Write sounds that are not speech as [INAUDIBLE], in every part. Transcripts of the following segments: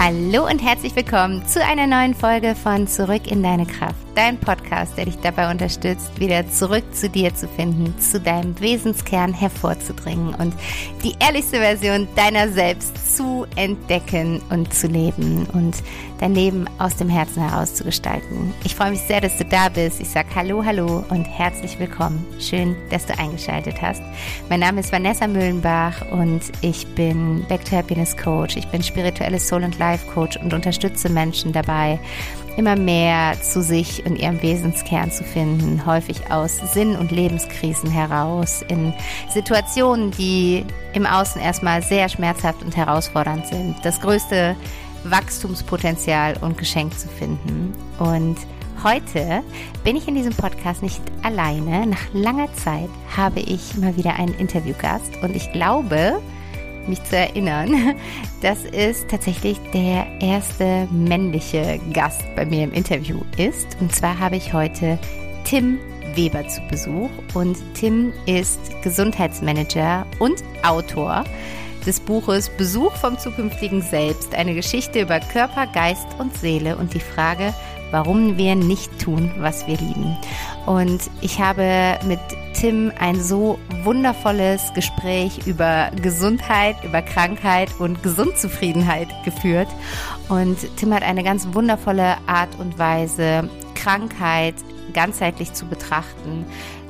Hallo und herzlich willkommen zu einer neuen Folge von Zurück in deine Kraft, dein Podcast, der dich dabei unterstützt, wieder zurück zu dir zu finden, zu deinem Wesenskern hervorzudringen und die ehrlichste Version deiner selbst zu entdecken und zu leben und dein Leben aus dem Herzen heraus zu gestalten. Ich freue mich sehr, dass du da bist. Ich sage Hallo, hallo und herzlich willkommen. Schön, dass du eingeschaltet hast. Mein Name ist Vanessa Müllenbach und ich bin Back to Happiness Coach. Ich bin spirituelles Soul- und Life Life Coach und unterstütze Menschen dabei, immer mehr zu sich und ihrem Wesenskern zu finden, häufig aus Sinn- und Lebenskrisen heraus, in Situationen, die im Außen erstmal sehr schmerzhaft und herausfordernd sind, das größte Wachstumspotenzial und Geschenk zu finden. Und heute bin ich in diesem Podcast nicht alleine. Nach langer Zeit habe ich mal wieder einen Interviewgast und ich glaube, mich zu erinnern. [LAUGHS] dass es tatsächlich der erste männliche Gast bei mir im Interview ist. Und zwar habe ich heute Tim Weber zu Besuch. Und Tim ist Gesundheitsmanager und Autor des Buches Besuch vom zukünftigen Selbst, eine Geschichte über Körper, Geist und Seele und die Frage, warum wir nicht tun, was wir lieben. Und ich habe mit Tim ein so wundervolles Gespräch über Gesundheit, über Krankheit und Gesundzufriedenheit geführt. Und Tim hat eine ganz wundervolle Art und Weise, Krankheit ganzheitlich zu betrachten,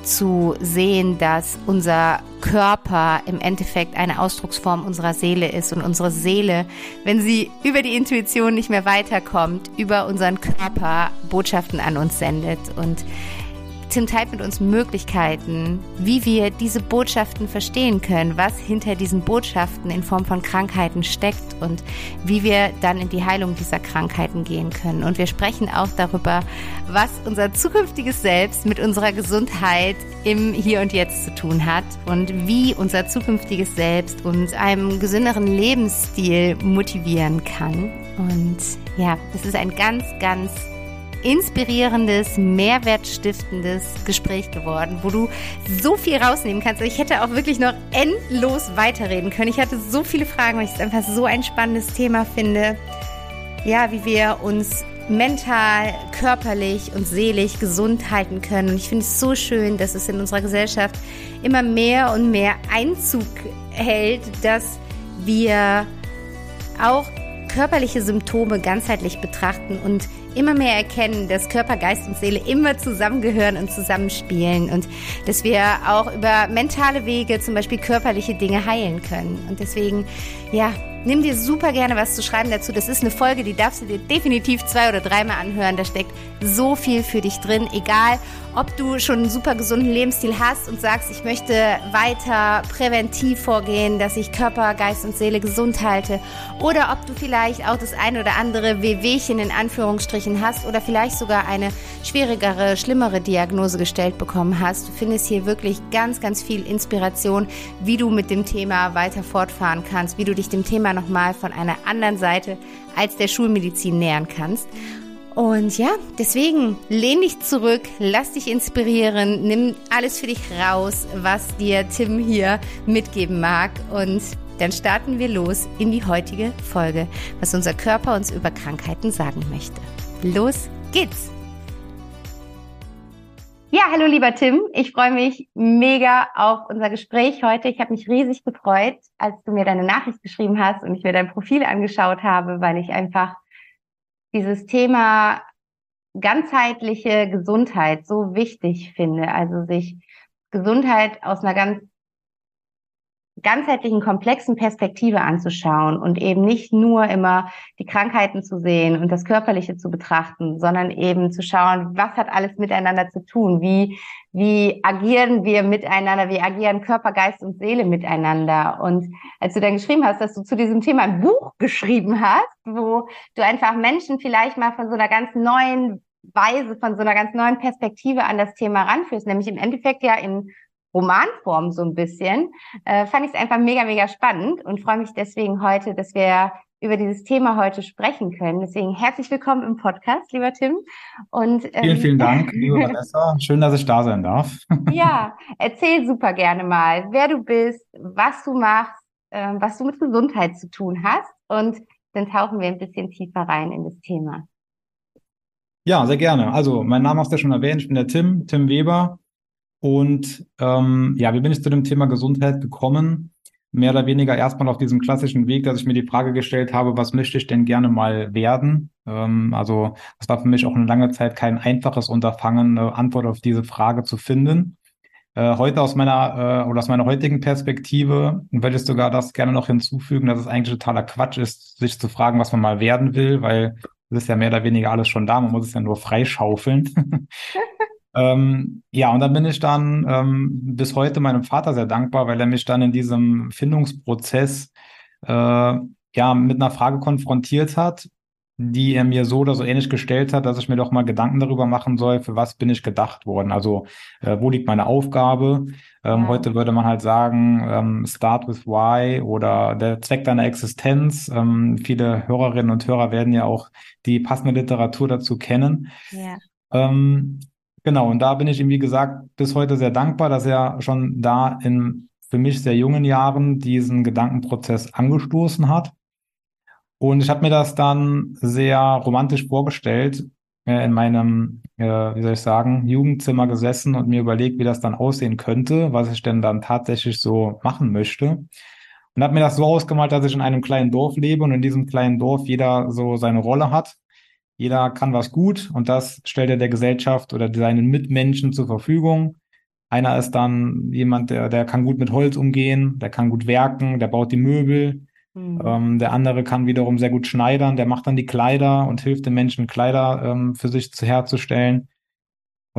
zu sehen, dass unser Körper im Endeffekt eine Ausdrucksform unserer Seele ist und unsere Seele, wenn sie über die Intuition nicht mehr weiterkommt, über unseren Körper Botschaften an uns sendet. Und Tim teilt mit uns Möglichkeiten, wie wir diese Botschaften verstehen können, was hinter diesen Botschaften in Form von Krankheiten steckt und wie wir dann in die Heilung dieser Krankheiten gehen können. Und wir sprechen auch darüber, was unser zukünftiges Selbst mit unserer Gesundheit im Hier und Jetzt zu tun hat und wie unser zukünftiges Selbst uns einem gesünderen Lebensstil motivieren kann. Und ja, es ist ein ganz, ganz inspirierendes, mehrwertstiftendes Gespräch geworden, wo du so viel rausnehmen kannst. Ich hätte auch wirklich noch endlos weiterreden können. Ich hatte so viele Fragen, weil ich es einfach so ein spannendes Thema finde. Ja, wie wir uns mental, körperlich und seelisch gesund halten können. Und ich finde es so schön, dass es in unserer Gesellschaft immer mehr und mehr Einzug hält, dass wir auch körperliche Symptome ganzheitlich betrachten und immer mehr erkennen, dass Körper, Geist und Seele immer zusammengehören und zusammenspielen und dass wir auch über mentale Wege zum Beispiel körperliche Dinge heilen können. Und deswegen, ja, nimm dir super gerne was zu schreiben dazu. Das ist eine Folge, die darfst du dir definitiv zwei oder dreimal anhören. Da steckt so viel für dich drin, egal ob du schon einen super gesunden Lebensstil hast und sagst, ich möchte weiter präventiv vorgehen, dass ich Körper, Geist und Seele gesund halte, oder ob du vielleicht auch das eine oder andere Wehwehchen in Anführungsstrichen hast oder vielleicht sogar eine schwierigere, schlimmere Diagnose gestellt bekommen hast. Du findest hier wirklich ganz, ganz viel Inspiration, wie du mit dem Thema weiter fortfahren kannst, wie du dich dem Thema nochmal von einer anderen Seite als der Schulmedizin nähern kannst. Und ja, deswegen lehn dich zurück, lass dich inspirieren, nimm alles für dich raus, was dir Tim hier mitgeben mag. Und dann starten wir los in die heutige Folge, was unser Körper uns über Krankheiten sagen möchte. Los geht's! Ja, hallo lieber Tim. Ich freue mich mega auf unser Gespräch heute. Ich habe mich riesig gefreut, als du mir deine Nachricht geschrieben hast und ich mir dein Profil angeschaut habe, weil ich einfach dieses Thema ganzheitliche Gesundheit so wichtig finde. Also sich Gesundheit aus einer ganz ganzheitlichen, komplexen Perspektive anzuschauen und eben nicht nur immer die Krankheiten zu sehen und das Körperliche zu betrachten, sondern eben zu schauen, was hat alles miteinander zu tun? Wie, wie agieren wir miteinander? Wie agieren Körper, Geist und Seele miteinander? Und als du dann geschrieben hast, dass du zu diesem Thema ein Buch geschrieben hast, wo du einfach Menschen vielleicht mal von so einer ganz neuen Weise, von so einer ganz neuen Perspektive an das Thema ranführst, nämlich im Endeffekt ja in Romanform so ein bisschen, äh, fand ich es einfach mega, mega spannend und freue mich deswegen heute, dass wir über dieses Thema heute sprechen können. Deswegen herzlich willkommen im Podcast, lieber Tim. Und, ähm, vielen, vielen Dank, [LAUGHS] liebe Vanessa. Schön, dass ich da sein darf. [LAUGHS] ja, erzähl super gerne mal, wer du bist, was du machst, äh, was du mit Gesundheit zu tun hast und dann tauchen wir ein bisschen tiefer rein in das Thema. Ja, sehr gerne. Also, mein Name hast du ja schon erwähnt. Ich bin der Tim, Tim Weber. Und ähm, ja, wie bin ich zu dem Thema Gesundheit gekommen? Mehr oder weniger erstmal auf diesem klassischen Weg, dass ich mir die Frage gestellt habe, was möchte ich denn gerne mal werden? Ähm, also, das war für mich auch eine lange Zeit kein einfaches Unterfangen, eine Antwort auf diese Frage zu finden. Äh, heute aus meiner äh, oder aus meiner heutigen Perspektive würde ich sogar das gerne noch hinzufügen, dass es eigentlich totaler Quatsch ist, sich zu fragen, was man mal werden will, weil es ist ja mehr oder weniger alles schon da, man muss es ja nur freischaufeln. [LAUGHS] ähm, ja, und dann bin ich dann ähm, bis heute meinem Vater sehr dankbar, weil er mich dann in diesem Findungsprozess äh, ja mit einer Frage konfrontiert hat, die er mir so oder so ähnlich gestellt hat, dass ich mir doch mal Gedanken darüber machen soll, für was bin ich gedacht worden. Also äh, wo liegt meine Aufgabe? Ähm, ja. Heute würde man halt sagen, ähm, start with why oder der Zweck deiner Existenz. Ähm, viele Hörerinnen und Hörer werden ja auch die passende Literatur dazu kennen. Ja. Genau, und da bin ich ihm, wie gesagt, bis heute sehr dankbar, dass er schon da in für mich sehr jungen Jahren diesen Gedankenprozess angestoßen hat. Und ich habe mir das dann sehr romantisch vorgestellt, äh, in meinem, äh, wie soll ich sagen, Jugendzimmer gesessen und mir überlegt, wie das dann aussehen könnte, was ich denn dann tatsächlich so machen möchte. Und habe mir das so ausgemalt, dass ich in einem kleinen Dorf lebe und in diesem kleinen Dorf jeder so seine Rolle hat. Jeder kann was gut und das stellt er der Gesellschaft oder seinen Mitmenschen zur Verfügung. Einer ist dann jemand, der, der kann gut mit Holz umgehen, der kann gut werken, der baut die Möbel, Mhm. Ähm, der andere kann wiederum sehr gut schneidern, der macht dann die Kleider und hilft den Menschen, Kleider ähm, für sich zu, herzustellen.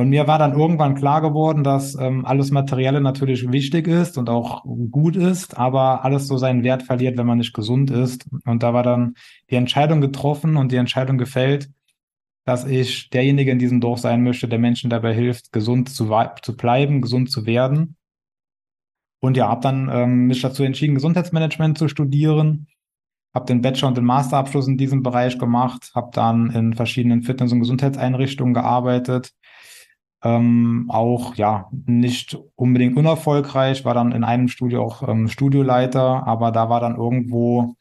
Und mir war dann irgendwann klar geworden, dass ähm, alles Materielle natürlich wichtig ist und auch gut ist, aber alles so seinen Wert verliert, wenn man nicht gesund ist. Und da war dann die Entscheidung getroffen und die Entscheidung gefällt, dass ich derjenige in diesem Dorf sein möchte, der Menschen dabei hilft, gesund zu, zu bleiben, gesund zu werden. Und ja, habe dann ähm, mich dazu entschieden, Gesundheitsmanagement zu studieren. Habe den Bachelor- und den Masterabschluss in diesem Bereich gemacht. Habe dann in verschiedenen Fitness- und Gesundheitseinrichtungen gearbeitet. Ähm, auch ja nicht unbedingt unerfolgreich, war dann in einem Studio auch ähm, Studioleiter, aber da war dann irgendwo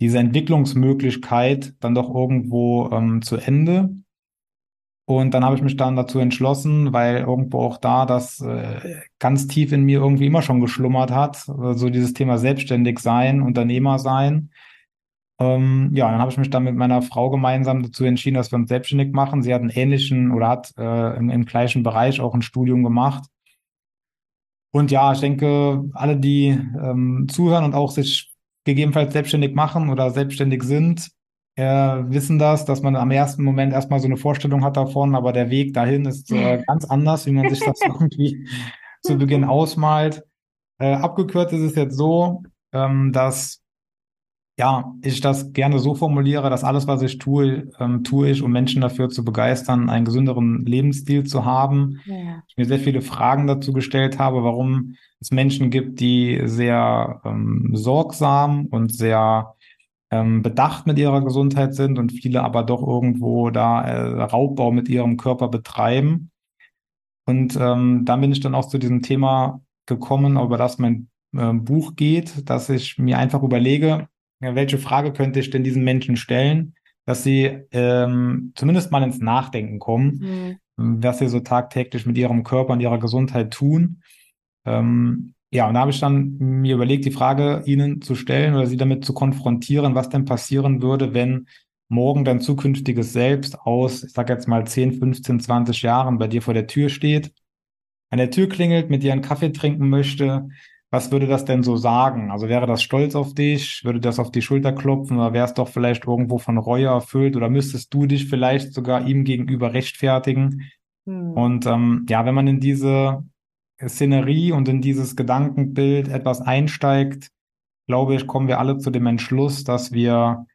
diese Entwicklungsmöglichkeit dann doch irgendwo ähm, zu Ende. Und dann habe ich mich dann dazu entschlossen, weil irgendwo auch da das äh, ganz tief in mir irgendwie immer schon geschlummert hat, so also dieses Thema selbstständig sein, Unternehmer sein. Ähm, ja, dann habe ich mich dann mit meiner Frau gemeinsam dazu entschieden, dass wir uns selbstständig machen. Sie hat einen ähnlichen oder hat äh, im, im gleichen Bereich auch ein Studium gemacht. Und ja, ich denke, alle, die ähm, zuhören und auch sich gegebenenfalls selbstständig machen oder selbstständig sind, äh, wissen das, dass man am ersten Moment erstmal so eine Vorstellung hat davon, aber der Weg dahin ist äh, ganz anders, wie man sich das [LAUGHS] irgendwie zu Beginn ausmalt. Äh, abgekürzt ist es jetzt so, ähm, dass ja, ich das gerne so formuliere, dass alles, was ich tue, ähm, tue ich, um Menschen dafür zu begeistern, einen gesünderen Lebensstil zu haben. Ja. Ich mir sehr viele Fragen dazu gestellt habe, warum es Menschen gibt, die sehr ähm, sorgsam und sehr ähm, bedacht mit ihrer Gesundheit sind und viele aber doch irgendwo da äh, Raubbau mit ihrem Körper betreiben. Und ähm, dann bin ich dann auch zu diesem Thema gekommen, über das mein äh, Buch geht, dass ich mir einfach überlege, ja, welche Frage könnte ich denn diesen Menschen stellen, dass sie ähm, zumindest mal ins Nachdenken kommen, mhm. was sie so tagtäglich mit ihrem Körper und ihrer Gesundheit tun. Ähm, ja, und da habe ich dann mir überlegt, die Frage Ihnen zu stellen oder Sie damit zu konfrontieren, was denn passieren würde, wenn morgen dein zukünftiges Selbst aus, ich sage jetzt mal 10, 15, 20 Jahren bei dir vor der Tür steht, an der Tür klingelt, mit dir einen Kaffee trinken möchte. Was würde das denn so sagen? Also wäre das stolz auf dich? Würde das auf die Schulter klopfen oder wäre es doch vielleicht irgendwo von Reue erfüllt oder müsstest du dich vielleicht sogar ihm gegenüber rechtfertigen? Hm. Und ähm, ja, wenn man in diese Szenerie und in dieses Gedankenbild etwas einsteigt, glaube ich, kommen wir alle zu dem Entschluss, dass wir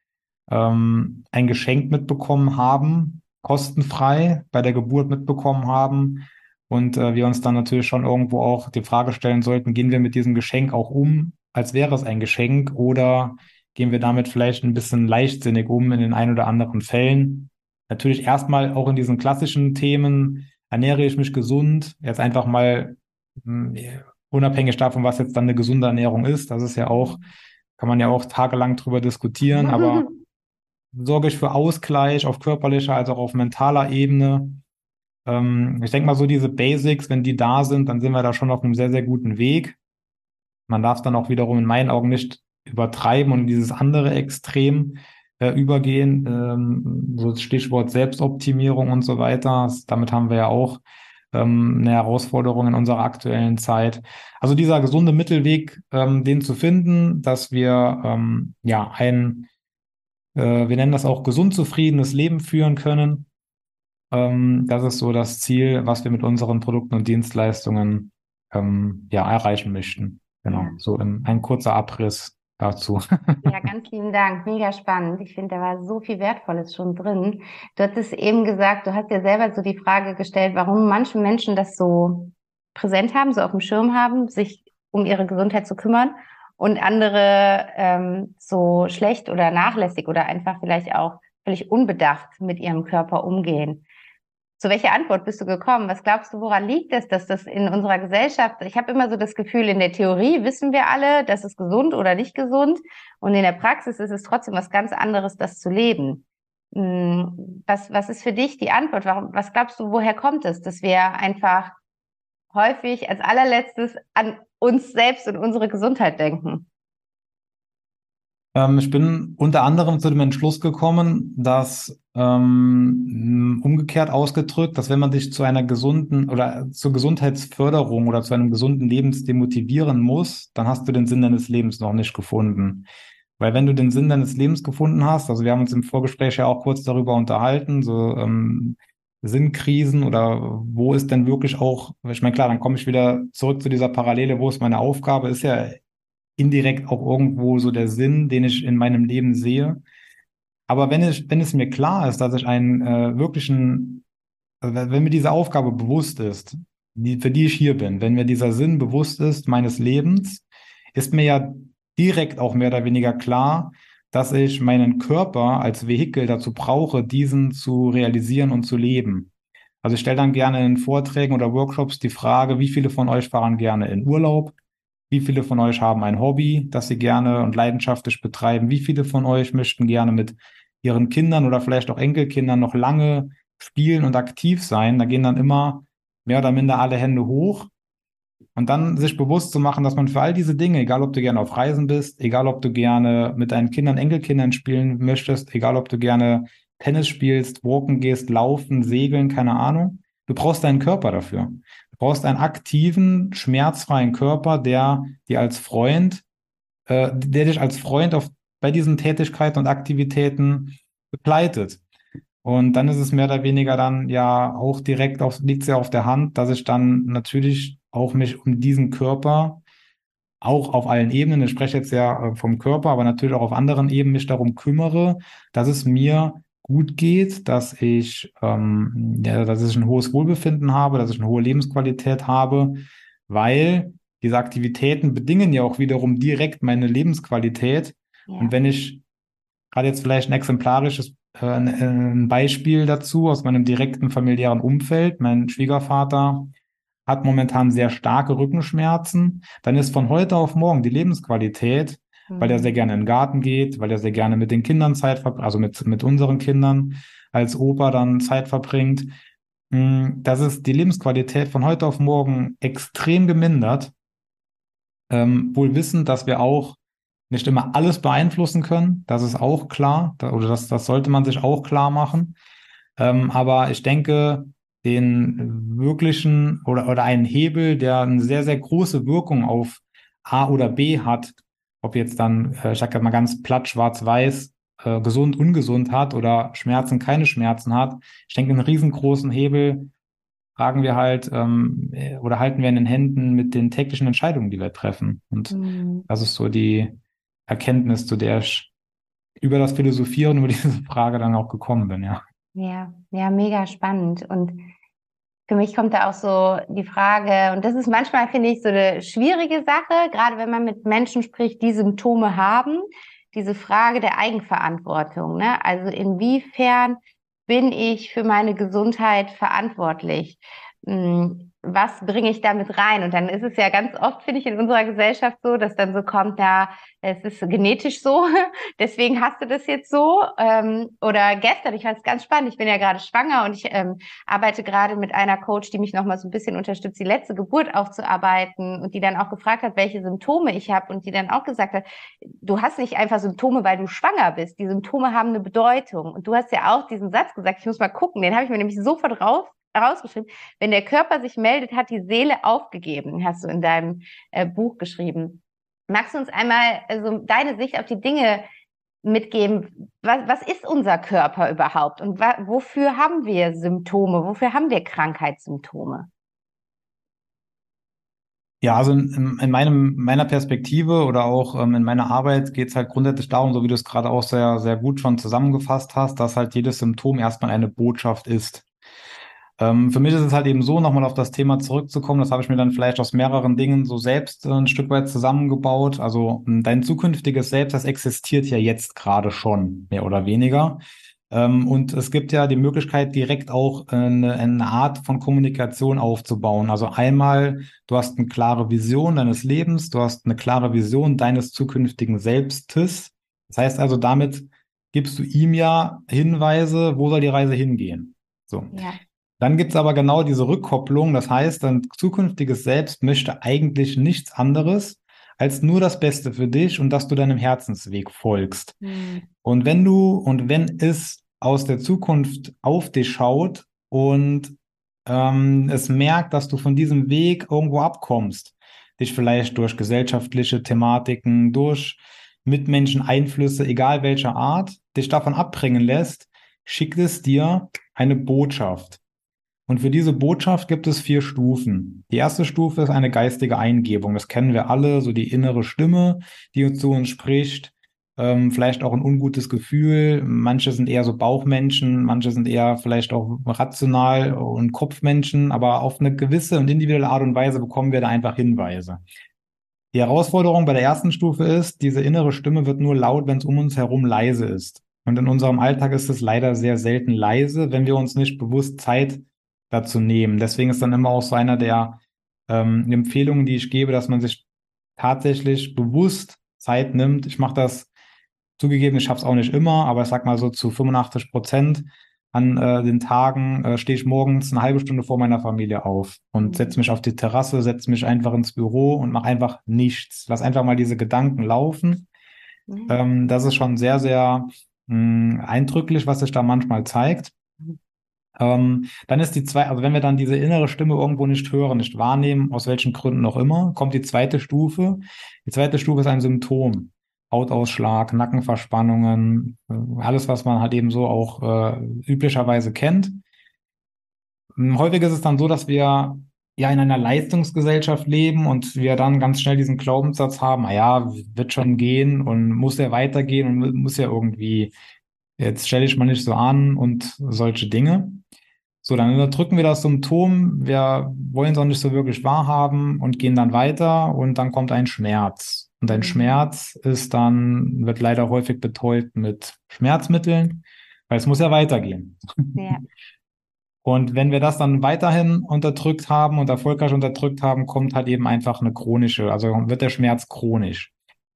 ähm, ein Geschenk mitbekommen haben, kostenfrei bei der Geburt mitbekommen haben. Und äh, wir uns dann natürlich schon irgendwo auch die Frage stellen sollten, gehen wir mit diesem Geschenk auch um, als wäre es ein Geschenk, oder gehen wir damit vielleicht ein bisschen leichtsinnig um in den ein oder anderen Fällen? Natürlich erstmal auch in diesen klassischen Themen, ernähre ich mich gesund, jetzt einfach mal hm, unabhängig davon, was jetzt dann eine gesunde Ernährung ist, das ist ja auch, kann man ja auch tagelang drüber diskutieren, aber [LAUGHS] sorge ich für Ausgleich auf körperlicher als auch auf mentaler Ebene? Ähm, ich denke mal, so diese Basics, wenn die da sind, dann sind wir da schon auf einem sehr, sehr guten Weg. Man darf dann auch wiederum in meinen Augen nicht übertreiben und in dieses andere Extrem äh, übergehen. Ähm, so das Stichwort Selbstoptimierung und so weiter. Damit haben wir ja auch ähm, eine Herausforderung in unserer aktuellen Zeit. Also dieser gesunde Mittelweg, ähm, den zu finden, dass wir ähm, ja ein, äh, wir nennen das auch gesund zufriedenes Leben führen können. Ähm, das ist so das Ziel, was wir mit unseren Produkten und Dienstleistungen ähm, ja erreichen möchten. Genau, ja. so in, ein kurzer Abriss dazu. Ja, ganz lieben Dank. Mega spannend. Ich finde, da war so viel Wertvolles schon drin. Du hattest eben gesagt, du hast ja selber so die Frage gestellt, warum manche Menschen das so präsent haben, so auf dem Schirm haben, sich um ihre Gesundheit zu kümmern und andere ähm, so schlecht oder nachlässig oder einfach vielleicht auch völlig unbedacht mit ihrem Körper umgehen. Zu welcher Antwort bist du gekommen? Was glaubst du, woran liegt es, dass das in unserer Gesellschaft, ich habe immer so das Gefühl, in der Theorie wissen wir alle, das ist gesund oder nicht gesund. Und in der Praxis ist es trotzdem was ganz anderes, das zu leben. Hm, was, was ist für dich die Antwort? Warum, was glaubst du, woher kommt es, dass wir einfach häufig als allerletztes an uns selbst und unsere Gesundheit denken? Ähm, ich bin unter anderem zu dem Entschluss gekommen, dass ähm, umgekehrt ausgedrückt, dass wenn man sich zu einer gesunden oder zur Gesundheitsförderung oder zu einem gesunden Lebensstil motivieren muss, dann hast du den Sinn deines Lebens noch nicht gefunden. Weil wenn du den Sinn deines Lebens gefunden hast, also wir haben uns im Vorgespräch ja auch kurz darüber unterhalten, so ähm, Sinnkrisen oder wo ist denn wirklich auch, ich meine, klar, dann komme ich wieder zurück zu dieser Parallele, wo ist meine Aufgabe, ist ja indirekt auch irgendwo so der Sinn, den ich in meinem Leben sehe. Aber wenn es, wenn es mir klar ist, dass ich einen äh, wirklichen, also wenn mir diese Aufgabe bewusst ist, die, für die ich hier bin, wenn mir dieser Sinn bewusst ist meines Lebens, ist mir ja direkt auch mehr oder weniger klar, dass ich meinen Körper als Vehikel dazu brauche, diesen zu realisieren und zu leben. Also ich stelle dann gerne in Vorträgen oder Workshops die Frage, wie viele von euch fahren gerne in Urlaub? Wie viele von euch haben ein Hobby, das sie gerne und leidenschaftlich betreiben? Wie viele von euch möchten gerne mit ihren Kindern oder vielleicht auch Enkelkindern noch lange spielen und aktiv sein? Da gehen dann immer mehr oder minder alle Hände hoch. Und dann sich bewusst zu machen, dass man für all diese Dinge, egal ob du gerne auf Reisen bist, egal ob du gerne mit deinen Kindern, Enkelkindern spielen möchtest, egal ob du gerne Tennis spielst, walken gehst, laufen, segeln, keine Ahnung, du brauchst deinen Körper dafür. Du brauchst einen aktiven, schmerzfreien Körper, der dir als Freund, äh, der dich als Freund auf, bei diesen Tätigkeiten und Aktivitäten begleitet. Und dann ist es mehr oder weniger dann ja auch direkt auf, liegt es ja auf der Hand, dass ich dann natürlich auch mich um diesen Körper auch auf allen Ebenen, ich spreche jetzt ja äh, vom Körper, aber natürlich auch auf anderen Ebenen mich darum kümmere, dass es mir gut geht, dass ich, ähm, ja, dass ich ein hohes Wohlbefinden habe, dass ich eine hohe Lebensqualität habe, weil diese Aktivitäten bedingen ja auch wiederum direkt meine Lebensqualität. Ja. Und wenn ich gerade jetzt vielleicht ein exemplarisches äh, ein Beispiel dazu aus meinem direkten familiären Umfeld, mein Schwiegervater hat momentan sehr starke Rückenschmerzen, dann ist von heute auf morgen die Lebensqualität weil er sehr gerne in den Garten geht, weil er sehr gerne mit den Kindern Zeit verbringt, also mit, mit unseren Kindern als Opa dann Zeit verbringt. Hm, das ist die Lebensqualität von heute auf morgen extrem gemindert. Ähm, wohl wissend, dass wir auch nicht immer alles beeinflussen können. Das ist auch klar, oder das, das sollte man sich auch klar machen. Ähm, aber ich denke, den wirklichen oder, oder einen Hebel, der eine sehr, sehr große Wirkung auf A oder B hat, ob jetzt dann, äh, ich sage mal ganz platt, schwarz-weiß, äh, gesund, ungesund hat oder Schmerzen, keine Schmerzen hat. Ich denke, einen riesengroßen Hebel tragen wir halt ähm, äh, oder halten wir in den Händen mit den täglichen Entscheidungen, die wir treffen. Und mhm. das ist so die Erkenntnis, zu der ich über das Philosophieren über diese Frage dann auch gekommen bin, ja. Ja, ja, mega spannend. Und für mich kommt da auch so die Frage, und das ist manchmal, finde ich, so eine schwierige Sache, gerade wenn man mit Menschen spricht, die Symptome haben, diese Frage der Eigenverantwortung. Ne? Also inwiefern bin ich für meine Gesundheit verantwortlich? Hm, was bringe ich damit rein? Und dann ist es ja ganz oft, finde ich, in unserer Gesellschaft so, dass dann so kommt, ja, es ist genetisch so, [LAUGHS] deswegen hast du das jetzt so. Ähm, oder gestern, ich fand es ganz spannend, ich bin ja gerade schwanger und ich ähm, arbeite gerade mit einer Coach, die mich nochmal so ein bisschen unterstützt, die letzte Geburt aufzuarbeiten und die dann auch gefragt hat, welche Symptome ich habe und die dann auch gesagt hat, du hast nicht einfach Symptome, weil du schwanger bist. Die Symptome haben eine Bedeutung. Und du hast ja auch diesen Satz gesagt, ich muss mal gucken, den habe ich mir nämlich sofort raus rausgeschrieben. Wenn der Körper sich meldet, hat die Seele aufgegeben, hast du in deinem äh, Buch geschrieben. Magst du uns einmal also deine Sicht auf die Dinge mitgeben? Was, was ist unser Körper überhaupt und wofür haben wir Symptome? Wofür haben wir Krankheitssymptome? Ja, also in, in meinem, meiner Perspektive oder auch ähm, in meiner Arbeit geht es halt grundsätzlich darum, so wie du es gerade auch sehr, sehr gut schon zusammengefasst hast, dass halt jedes Symptom erstmal eine Botschaft ist. Ähm, für mich ist es halt eben so, nochmal auf das Thema zurückzukommen, das habe ich mir dann vielleicht aus mehreren Dingen so selbst äh, ein Stück weit zusammengebaut. Also hm, dein zukünftiges Selbst, das existiert ja jetzt gerade schon, mehr oder weniger. Ähm, und es gibt ja die Möglichkeit, direkt auch eine, eine Art von Kommunikation aufzubauen. Also einmal, du hast eine klare Vision deines Lebens, du hast eine klare Vision deines zukünftigen Selbstes. Das heißt also, damit gibst du ihm ja Hinweise, wo soll die Reise hingehen. So. Ja. Dann gibt es aber genau diese Rückkopplung. Das heißt, dein zukünftiges Selbst möchte eigentlich nichts anderes als nur das Beste für dich und dass du deinem Herzensweg folgst. Mhm. Und wenn du und wenn es aus der Zukunft auf dich schaut und ähm, es merkt, dass du von diesem Weg irgendwo abkommst, dich vielleicht durch gesellschaftliche Thematiken, durch Mitmenschen Einflüsse, egal welcher Art, dich davon abbringen lässt, schickt es dir eine Botschaft. Und für diese Botschaft gibt es vier Stufen. Die erste Stufe ist eine geistige Eingebung. Das kennen wir alle, so die innere Stimme, die uns zu uns spricht. Ähm, vielleicht auch ein ungutes Gefühl. Manche sind eher so Bauchmenschen, manche sind eher vielleicht auch rational und Kopfmenschen, aber auf eine gewisse und individuelle Art und Weise bekommen wir da einfach Hinweise. Die Herausforderung bei der ersten Stufe ist, diese innere Stimme wird nur laut, wenn es um uns herum leise ist. Und in unserem Alltag ist es leider sehr selten leise, wenn wir uns nicht bewusst Zeit dazu nehmen. Deswegen ist dann immer auch so einer der ähm, Empfehlungen, die ich gebe, dass man sich tatsächlich bewusst Zeit nimmt. Ich mache das zugegeben, ich schaffe es auch nicht immer, aber ich sag mal so zu 85 Prozent an äh, den Tagen äh, stehe ich morgens eine halbe Stunde vor meiner Familie auf und mhm. setze mich auf die Terrasse, setze mich einfach ins Büro und mache einfach nichts. Lass einfach mal diese Gedanken laufen. Mhm. Ähm, das ist schon sehr, sehr mh, eindrücklich, was sich da manchmal zeigt. Mhm. Ähm, dann ist die zwei, also wenn wir dann diese innere Stimme irgendwo nicht hören, nicht wahrnehmen, aus welchen Gründen auch immer, kommt die zweite Stufe. Die zweite Stufe ist ein Symptom. Hautausschlag, Nackenverspannungen, äh, alles, was man halt eben so auch äh, üblicherweise kennt. Hm, häufig ist es dann so, dass wir ja in einer Leistungsgesellschaft leben und wir dann ganz schnell diesen Glaubenssatz haben, naja, wird schon gehen und muss ja weitergehen und muss ja irgendwie, jetzt stelle ich mal nicht so an und solche Dinge. So, dann unterdrücken wir das Symptom, wir wollen es auch nicht so wirklich wahrhaben und gehen dann weiter und dann kommt ein Schmerz. Und ein mhm. Schmerz ist dann, wird leider häufig betäubt mit Schmerzmitteln, weil es muss ja weitergehen. Ja. [LAUGHS] Und wenn wir das dann weiterhin unterdrückt haben und erfolgreich unterdrückt haben, kommt halt eben einfach eine chronische, also wird der Schmerz chronisch.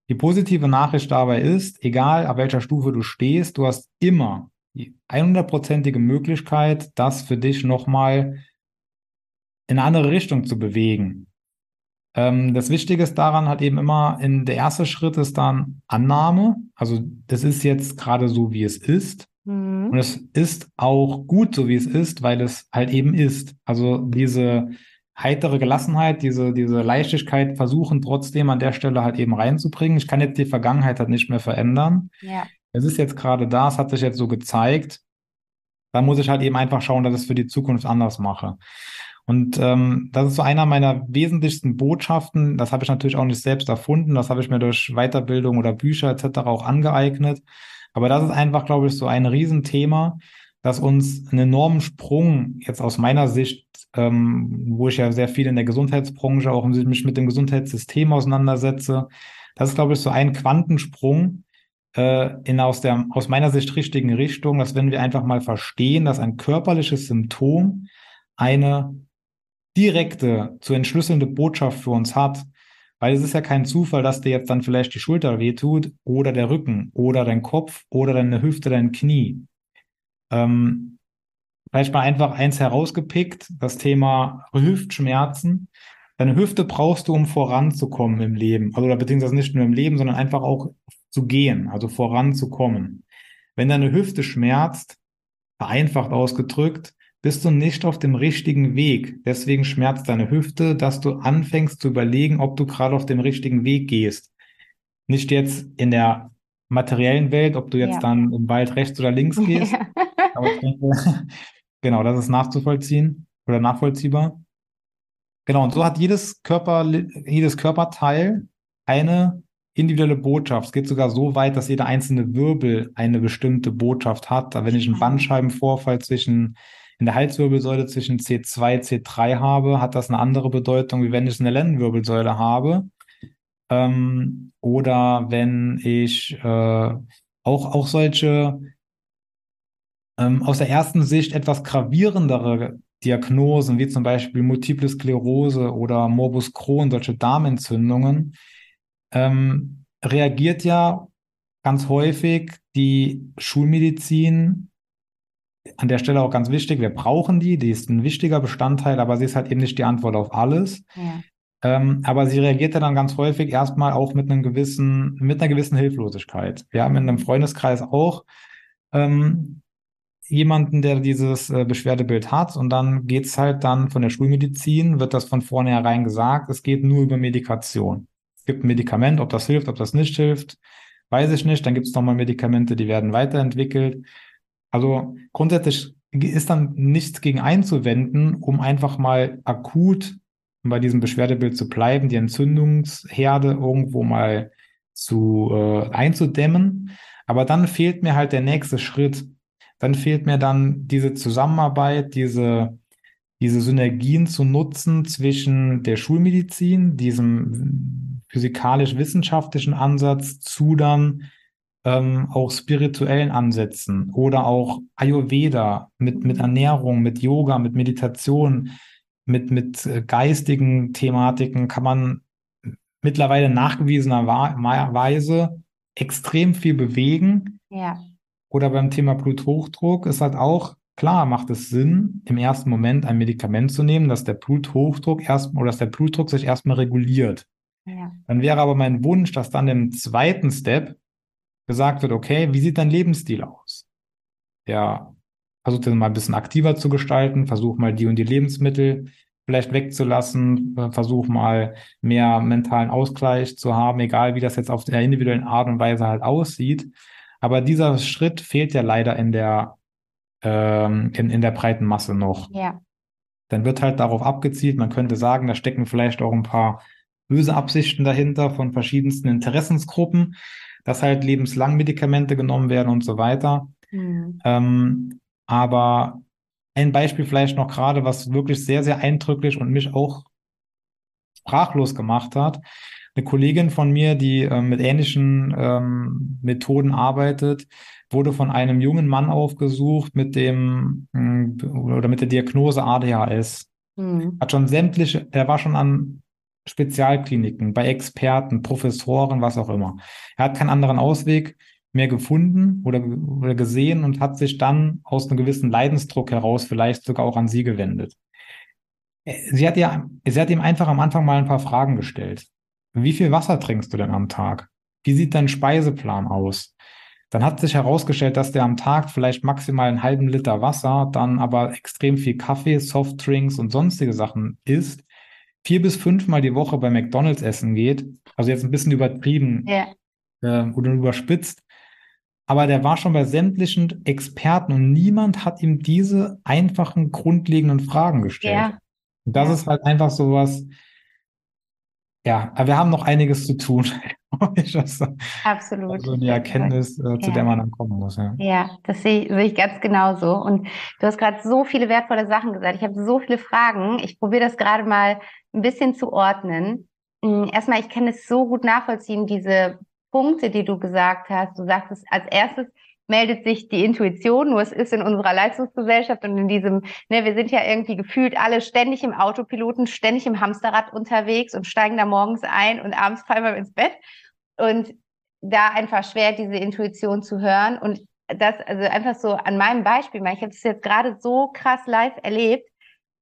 Die positive Nachricht dabei ist, egal auf welcher Stufe du stehst, du hast immer 100%ige Möglichkeit, das für dich nochmal in eine andere Richtung zu bewegen. Ähm, das Wichtige ist daran halt eben immer, in der erste Schritt ist dann Annahme. Also das ist jetzt gerade so, wie es ist. Mhm. Und es ist auch gut so, wie es ist, weil es halt eben ist. Also diese heitere Gelassenheit, diese, diese Leichtigkeit versuchen trotzdem an der Stelle halt eben reinzubringen. Ich kann jetzt die Vergangenheit halt nicht mehr verändern. Ja es ist jetzt gerade da, es hat sich jetzt so gezeigt. Da muss ich halt eben einfach schauen, dass ich es für die Zukunft anders mache. Und ähm, das ist so einer meiner wesentlichsten Botschaften. Das habe ich natürlich auch nicht selbst erfunden. Das habe ich mir durch Weiterbildung oder Bücher etc. auch angeeignet. Aber das ist einfach, glaube ich, so ein Riesenthema, das uns einen enormen Sprung jetzt aus meiner Sicht, ähm, wo ich ja sehr viel in der Gesundheitsbranche auch mich mit dem Gesundheitssystem auseinandersetze, das ist, glaube ich, so ein Quantensprung, äh, in aus der aus meiner Sicht richtigen Richtung, dass wenn wir einfach mal verstehen, dass ein körperliches Symptom eine direkte, zu entschlüsselnde Botschaft für uns hat, weil es ist ja kein Zufall, dass dir jetzt dann vielleicht die Schulter wehtut oder der Rücken oder dein Kopf oder deine Hüfte, dein Knie. Ähm, vielleicht mal einfach eins herausgepickt, das Thema Hüftschmerzen. Deine Hüfte brauchst du, um voranzukommen im Leben. Also beziehungsweise nicht nur im Leben, sondern einfach auch zu gehen, also voranzukommen. Wenn deine Hüfte schmerzt, vereinfacht ausgedrückt, bist du nicht auf dem richtigen Weg. Deswegen schmerzt deine Hüfte, dass du anfängst zu überlegen, ob du gerade auf dem richtigen Weg gehst. Nicht jetzt in der materiellen Welt, ob du jetzt ja. dann im Wald rechts oder links [LAUGHS] gehst. Ja. Aber ich denke, [LAUGHS] genau, das ist nachzuvollziehen oder nachvollziehbar. Genau, und so hat jedes Körper, jedes Körperteil eine individuelle Botschaft. Es geht sogar so weit, dass jeder einzelne Wirbel eine bestimmte Botschaft hat. Wenn ich einen Bandscheibenvorfall zwischen in der Halswirbelsäule zwischen C2, C3 habe, hat das eine andere Bedeutung, wie wenn ich eine Lendenwirbelsäule habe. Ähm, oder wenn ich äh, auch, auch solche ähm, aus der ersten Sicht etwas gravierendere Diagnosen, wie zum Beispiel Multiple Sklerose oder Morbus Crohn, solche Darmentzündungen, ähm, reagiert ja ganz häufig die Schulmedizin an der Stelle auch ganz wichtig, wir brauchen die, die ist ein wichtiger Bestandteil, aber sie ist halt eben nicht die Antwort auf alles. Ja. Ähm, aber sie reagiert ja dann ganz häufig erstmal auch mit einem gewissen, mit einer gewissen Hilflosigkeit. Wir haben in einem Freundeskreis auch ähm, jemanden, der dieses äh, Beschwerdebild hat und dann geht's halt dann von der Schulmedizin, wird das von vornherein gesagt, es geht nur über Medikation. Gibt ein Medikament, ob das hilft, ob das nicht hilft, weiß ich nicht. Dann gibt es nochmal Medikamente, die werden weiterentwickelt. Also grundsätzlich ist dann nichts gegen einzuwenden, um einfach mal akut bei diesem Beschwerdebild zu bleiben, die Entzündungsherde irgendwo mal zu äh, einzudämmen. Aber dann fehlt mir halt der nächste Schritt. Dann fehlt mir dann diese Zusammenarbeit, diese, diese Synergien zu nutzen zwischen der Schulmedizin, diesem physikalisch-wissenschaftlichen Ansatz zu dann ähm, auch spirituellen Ansätzen oder auch Ayurveda mit, mit Ernährung, mit Yoga, mit Meditation, mit, mit äh, geistigen Thematiken kann man mittlerweile nachgewiesenerweise extrem viel bewegen. Ja. Oder beim Thema Bluthochdruck ist halt auch klar, macht es Sinn, im ersten Moment ein Medikament zu nehmen, dass der Bluthochdruck erst oder dass der Blutdruck sich erstmal reguliert. Ja. Dann wäre aber mein Wunsch, dass dann im zweiten Step gesagt wird, okay, wie sieht dein Lebensstil aus? Ja, versuch den mal ein bisschen aktiver zu gestalten, versuch mal die und die Lebensmittel vielleicht wegzulassen, äh, versuch mal mehr mentalen Ausgleich zu haben, egal wie das jetzt auf der individuellen Art und Weise halt aussieht. Aber dieser Schritt fehlt ja leider in der, ähm, in, in der breiten Masse noch. Ja. Dann wird halt darauf abgezielt, man könnte sagen, da stecken vielleicht auch ein paar böse Absichten dahinter von verschiedensten Interessensgruppen dass halt lebenslang Medikamente genommen werden und so weiter. Mhm. Ähm, aber ein Beispiel vielleicht noch gerade, was wirklich sehr, sehr eindrücklich und mich auch sprachlos gemacht hat. Eine Kollegin von mir, die äh, mit ähnlichen ähm, Methoden arbeitet, wurde von einem jungen Mann aufgesucht mit dem äh, oder mit der Diagnose ADHS. Mhm. Hat schon sämtliche, er war schon an Spezialkliniken, bei Experten, Professoren, was auch immer. Er hat keinen anderen Ausweg mehr gefunden oder, oder gesehen und hat sich dann aus einem gewissen Leidensdruck heraus vielleicht sogar auch an sie gewendet. Sie hat, ja, sie hat ihm einfach am Anfang mal ein paar Fragen gestellt. Wie viel Wasser trinkst du denn am Tag? Wie sieht dein Speiseplan aus? Dann hat sich herausgestellt, dass der am Tag vielleicht maximal einen halben Liter Wasser, dann aber extrem viel Kaffee, Softdrinks und sonstige Sachen isst vier bis fünfmal die Woche bei McDonalds essen geht, also jetzt ein bisschen übertrieben ja. äh, oder überspitzt, aber der war schon bei sämtlichen Experten und niemand hat ihm diese einfachen, grundlegenden Fragen gestellt. Ja. Und das ja. ist halt einfach so was, ja, aber wir haben noch einiges zu tun. [LAUGHS] Absolut. Also eine Erkenntnis, äh, zu der man dann kommen muss. Ja, ja das sehe ich, sehe ich ganz genauso. Und du hast gerade so viele wertvolle Sachen gesagt. Ich habe so viele Fragen. Ich probiere das gerade mal ein bisschen zu ordnen. Hm, erstmal, ich kann es so gut nachvollziehen, diese Punkte, die du gesagt hast. Du sagtest als erstes, meldet sich die Intuition, nur es ist in unserer Leistungsgesellschaft und in diesem, ne, wir sind ja irgendwie gefühlt alle ständig im Autopiloten, ständig im Hamsterrad unterwegs und steigen da morgens ein und abends fallen wir ins Bett. Und da einfach schwer, diese Intuition zu hören. Und das, also einfach so an meinem Beispiel, ich habe es jetzt gerade so krass live erlebt.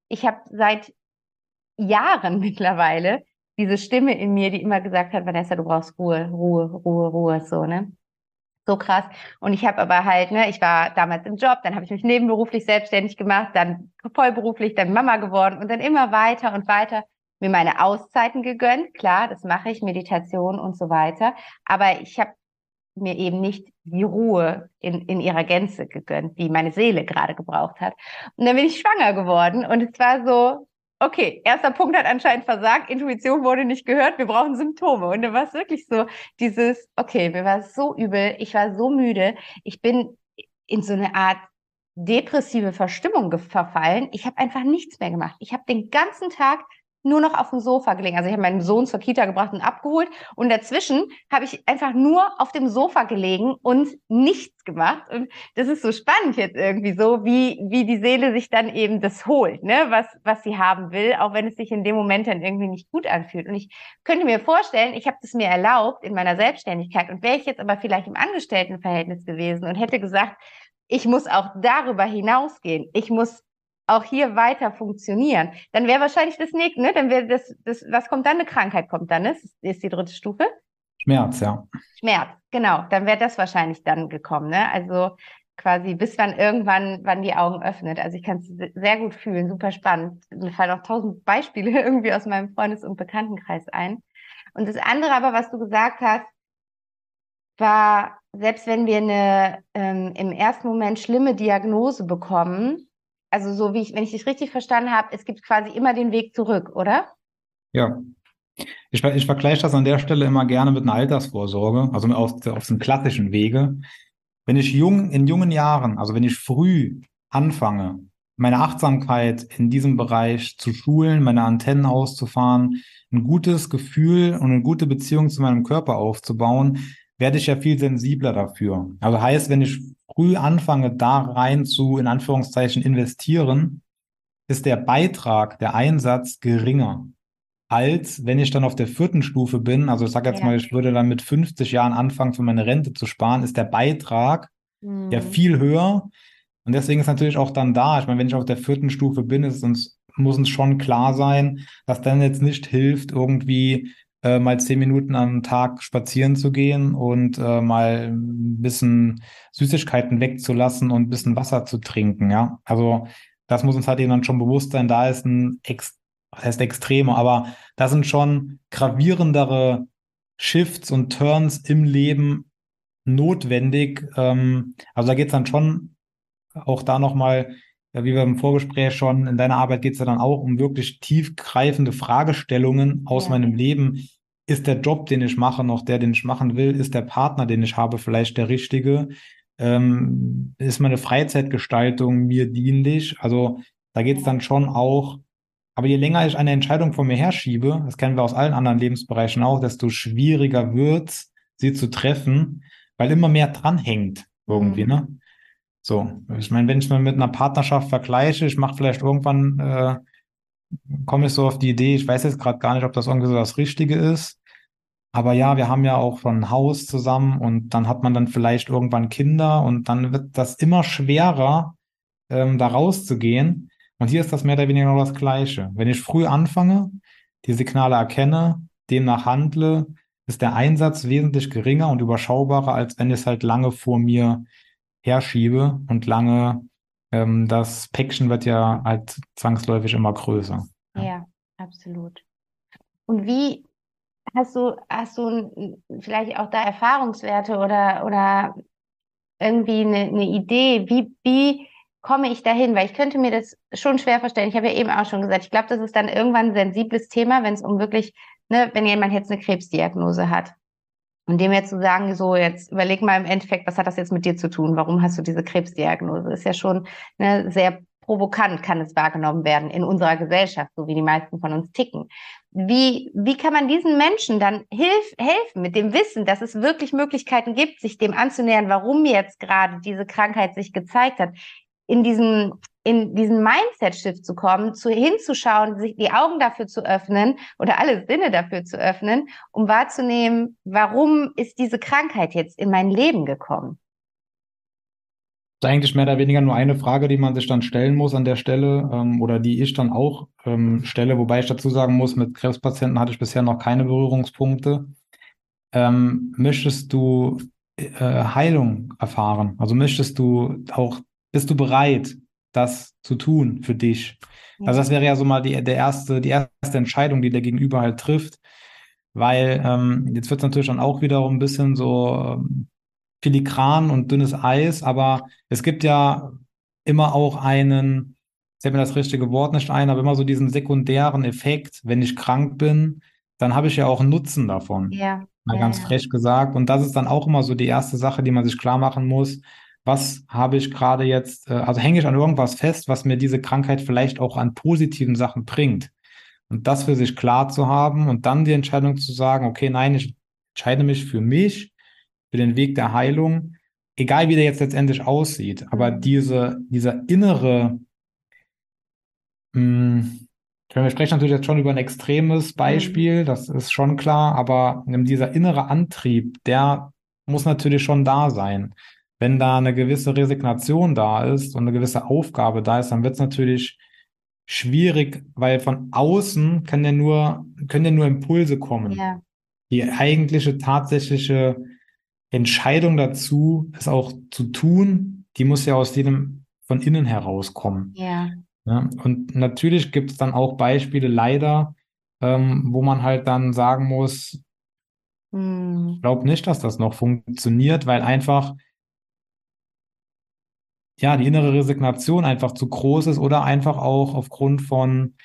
Ich habe seit Jahren [LAUGHS] mittlerweile diese Stimme in mir, die immer gesagt hat, Vanessa, du brauchst Ruhe, Ruhe, Ruhe, Ruhe, so, ne? So krass. Und ich habe aber halt, ne, ich war damals im Job, dann habe ich mich nebenberuflich selbstständig gemacht, dann vollberuflich, dann Mama geworden und dann immer weiter und weiter mir meine Auszeiten gegönnt. Klar, das mache ich, Meditation und so weiter. Aber ich habe mir eben nicht die Ruhe in, in ihrer Gänze gegönnt, die meine Seele gerade gebraucht hat. Und dann bin ich schwanger geworden und es war so, okay, erster Punkt hat anscheinend versagt, Intuition wurde nicht gehört, wir brauchen Symptome. Und dann war es wirklich so, dieses, okay, mir war so übel, ich war so müde, ich bin in so eine Art depressive Verstimmung verfallen. Ich habe einfach nichts mehr gemacht. Ich habe den ganzen Tag nur noch auf dem Sofa gelegen. Also ich habe meinen Sohn zur Kita gebracht und abgeholt und dazwischen habe ich einfach nur auf dem Sofa gelegen und nichts gemacht. Und das ist so spannend jetzt irgendwie so, wie, wie die Seele sich dann eben das holt, ne, was, was sie haben will, auch wenn es sich in dem Moment dann irgendwie nicht gut anfühlt. Und ich könnte mir vorstellen, ich habe das mir erlaubt in meiner Selbstständigkeit und wäre ich jetzt aber vielleicht im Angestelltenverhältnis gewesen und hätte gesagt, ich muss auch darüber hinausgehen. Ich muss auch hier weiter funktionieren, dann wäre wahrscheinlich das nächste, ne? Dann wäre das, das, was kommt dann? Eine Krankheit kommt dann, ne? Das ist die dritte Stufe. Schmerz, ja. Schmerz, genau. Dann wäre das wahrscheinlich dann gekommen, ne? Also quasi bis wann irgendwann, wann die Augen öffnet. Also ich kann es sehr gut fühlen, super spannend. Mir fallen auch tausend Beispiele [LAUGHS] irgendwie aus meinem Freundes- und Bekanntenkreis ein. Und das andere aber, was du gesagt hast, war, selbst wenn wir eine ähm, im ersten Moment schlimme Diagnose bekommen, also so wie ich, wenn ich dich richtig verstanden habe, es gibt quasi immer den Weg zurück, oder? Ja. Ich, ich vergleiche das an der Stelle immer gerne mit einer Altersvorsorge, also auf, auf dem klassischen Wege. Wenn ich jung, in jungen Jahren, also wenn ich früh anfange, meine Achtsamkeit in diesem Bereich zu schulen, meine Antennen auszufahren, ein gutes Gefühl und eine gute Beziehung zu meinem Körper aufzubauen, werde ich ja viel sensibler dafür. Also heißt, wenn ich früh anfange, da rein zu, in Anführungszeichen, investieren, ist der Beitrag, der Einsatz geringer, als wenn ich dann auf der vierten Stufe bin. Also ich sage jetzt ja. mal, ich würde dann mit 50 Jahren anfangen, für meine Rente zu sparen, ist der Beitrag mhm. ja viel höher. Und deswegen ist natürlich auch dann da, ich meine, wenn ich auf der vierten Stufe bin, ist uns, muss uns schon klar sein, dass dann jetzt nicht hilft, irgendwie äh, mal zehn Minuten am Tag spazieren zu gehen und äh, mal ein bisschen Süßigkeiten wegzulassen und ein bisschen Wasser zu trinken, ja. Also das muss uns halt eben dann schon bewusst sein, da ist ein Ex das heißt Extreme, aber da sind schon gravierendere Shifts und Turns im Leben notwendig. Ähm, also da geht es dann schon auch da nochmal, wie wir im Vorgespräch schon, in deiner Arbeit geht es ja dann auch um wirklich tiefgreifende Fragestellungen aus ja. meinem Leben, ist der Job, den ich mache, noch der, den ich machen will? Ist der Partner, den ich habe, vielleicht der richtige? Ähm, ist meine Freizeitgestaltung mir dienlich? Also da geht es dann schon auch. Aber je länger ich eine Entscheidung von mir herschiebe, das kennen wir aus allen anderen Lebensbereichen auch, desto schwieriger wird sie zu treffen, weil immer mehr dranhängt irgendwie, mhm. ne? So, ich meine, wenn ich mal mit einer Partnerschaft vergleiche, ich mache vielleicht irgendwann äh, komme ich so auf die Idee, ich weiß jetzt gerade gar nicht, ob das irgendwie so das Richtige ist. Aber ja, wir haben ja auch schon ein Haus zusammen und dann hat man dann vielleicht irgendwann Kinder und dann wird das immer schwerer, ähm, da rauszugehen. Und hier ist das mehr oder weniger noch das Gleiche. Wenn ich früh anfange, die Signale erkenne, demnach handle, ist der Einsatz wesentlich geringer und überschaubarer, als wenn es halt lange vor mir herschiebe und lange ähm, das Päckchen wird ja halt zwangsläufig immer größer. Ja. ja, absolut. Und wie hast du, hast du vielleicht auch da Erfahrungswerte oder, oder irgendwie eine, eine Idee, wie, wie komme ich dahin? Weil ich könnte mir das schon schwer vorstellen. Ich habe ja eben auch schon gesagt, ich glaube, das ist dann irgendwann ein sensibles Thema, wenn es um wirklich, ne, wenn jemand jetzt eine Krebsdiagnose hat. Und dem jetzt zu sagen, so jetzt überleg mal im Endeffekt, was hat das jetzt mit dir zu tun? Warum hast du diese Krebsdiagnose? Ist ja schon ne, sehr provokant, kann es wahrgenommen werden in unserer Gesellschaft, so wie die meisten von uns ticken. wie, wie kann man diesen Menschen dann hilf, helfen mit dem Wissen, dass es wirklich Möglichkeiten gibt, sich dem anzunähern, warum jetzt gerade diese Krankheit sich gezeigt hat, in diesen, in diesen Mindset-Shift zu kommen, zu hinzuschauen, sich die Augen dafür zu öffnen oder alle Sinne dafür zu öffnen, um wahrzunehmen, warum ist diese Krankheit jetzt in mein Leben gekommen? ist eigentlich mehr oder weniger nur eine Frage, die man sich dann stellen muss an der Stelle ähm, oder die ich dann auch ähm, stelle, wobei ich dazu sagen muss, mit Krebspatienten hatte ich bisher noch keine Berührungspunkte. Ähm, möchtest du äh, Heilung erfahren? Also möchtest du auch, bist du bereit, das zu tun für dich? Ja. Also das wäre ja so mal die, der erste, die erste Entscheidung, die der Gegenüber halt trifft. Weil ähm, jetzt wird es natürlich dann auch wiederum ein bisschen so ähm, filigran und dünnes Eis, aber es gibt ja immer auch einen, ich fällt mir das richtige Wort nicht ein, aber immer so diesen sekundären Effekt, wenn ich krank bin, dann habe ich ja auch einen Nutzen davon. Ja. Mal ja, ganz ja. frech gesagt. Und das ist dann auch immer so die erste Sache, die man sich klar machen muss. Was habe ich gerade jetzt, äh, also hänge ich an irgendwas fest, was mir diese Krankheit vielleicht auch an positiven Sachen bringt. Und das für sich klar zu haben und dann die Entscheidung zu sagen, okay, nein, ich entscheide mich für mich für den Weg der Heilung, egal wie der jetzt letztendlich aussieht, aber Mhm. diese, dieser innere, mh, wir sprechen natürlich jetzt schon über ein extremes Beispiel, das ist schon klar, aber dieser innere Antrieb, der muss natürlich schon da sein. Wenn da eine gewisse Resignation da ist und eine gewisse Aufgabe da ist, dann wird es natürlich schwierig, weil von außen können ja nur, können ja nur Impulse kommen. Ja. Die eigentliche, tatsächliche Entscheidung dazu, es auch zu tun, die muss ja aus jedem von innen herauskommen. Ja. Ja, und natürlich gibt es dann auch Beispiele leider, ähm, wo man halt dann sagen muss, Hm. ich glaube nicht, dass das noch funktioniert, weil einfach ja die innere Resignation einfach zu groß ist oder einfach auch aufgrund von,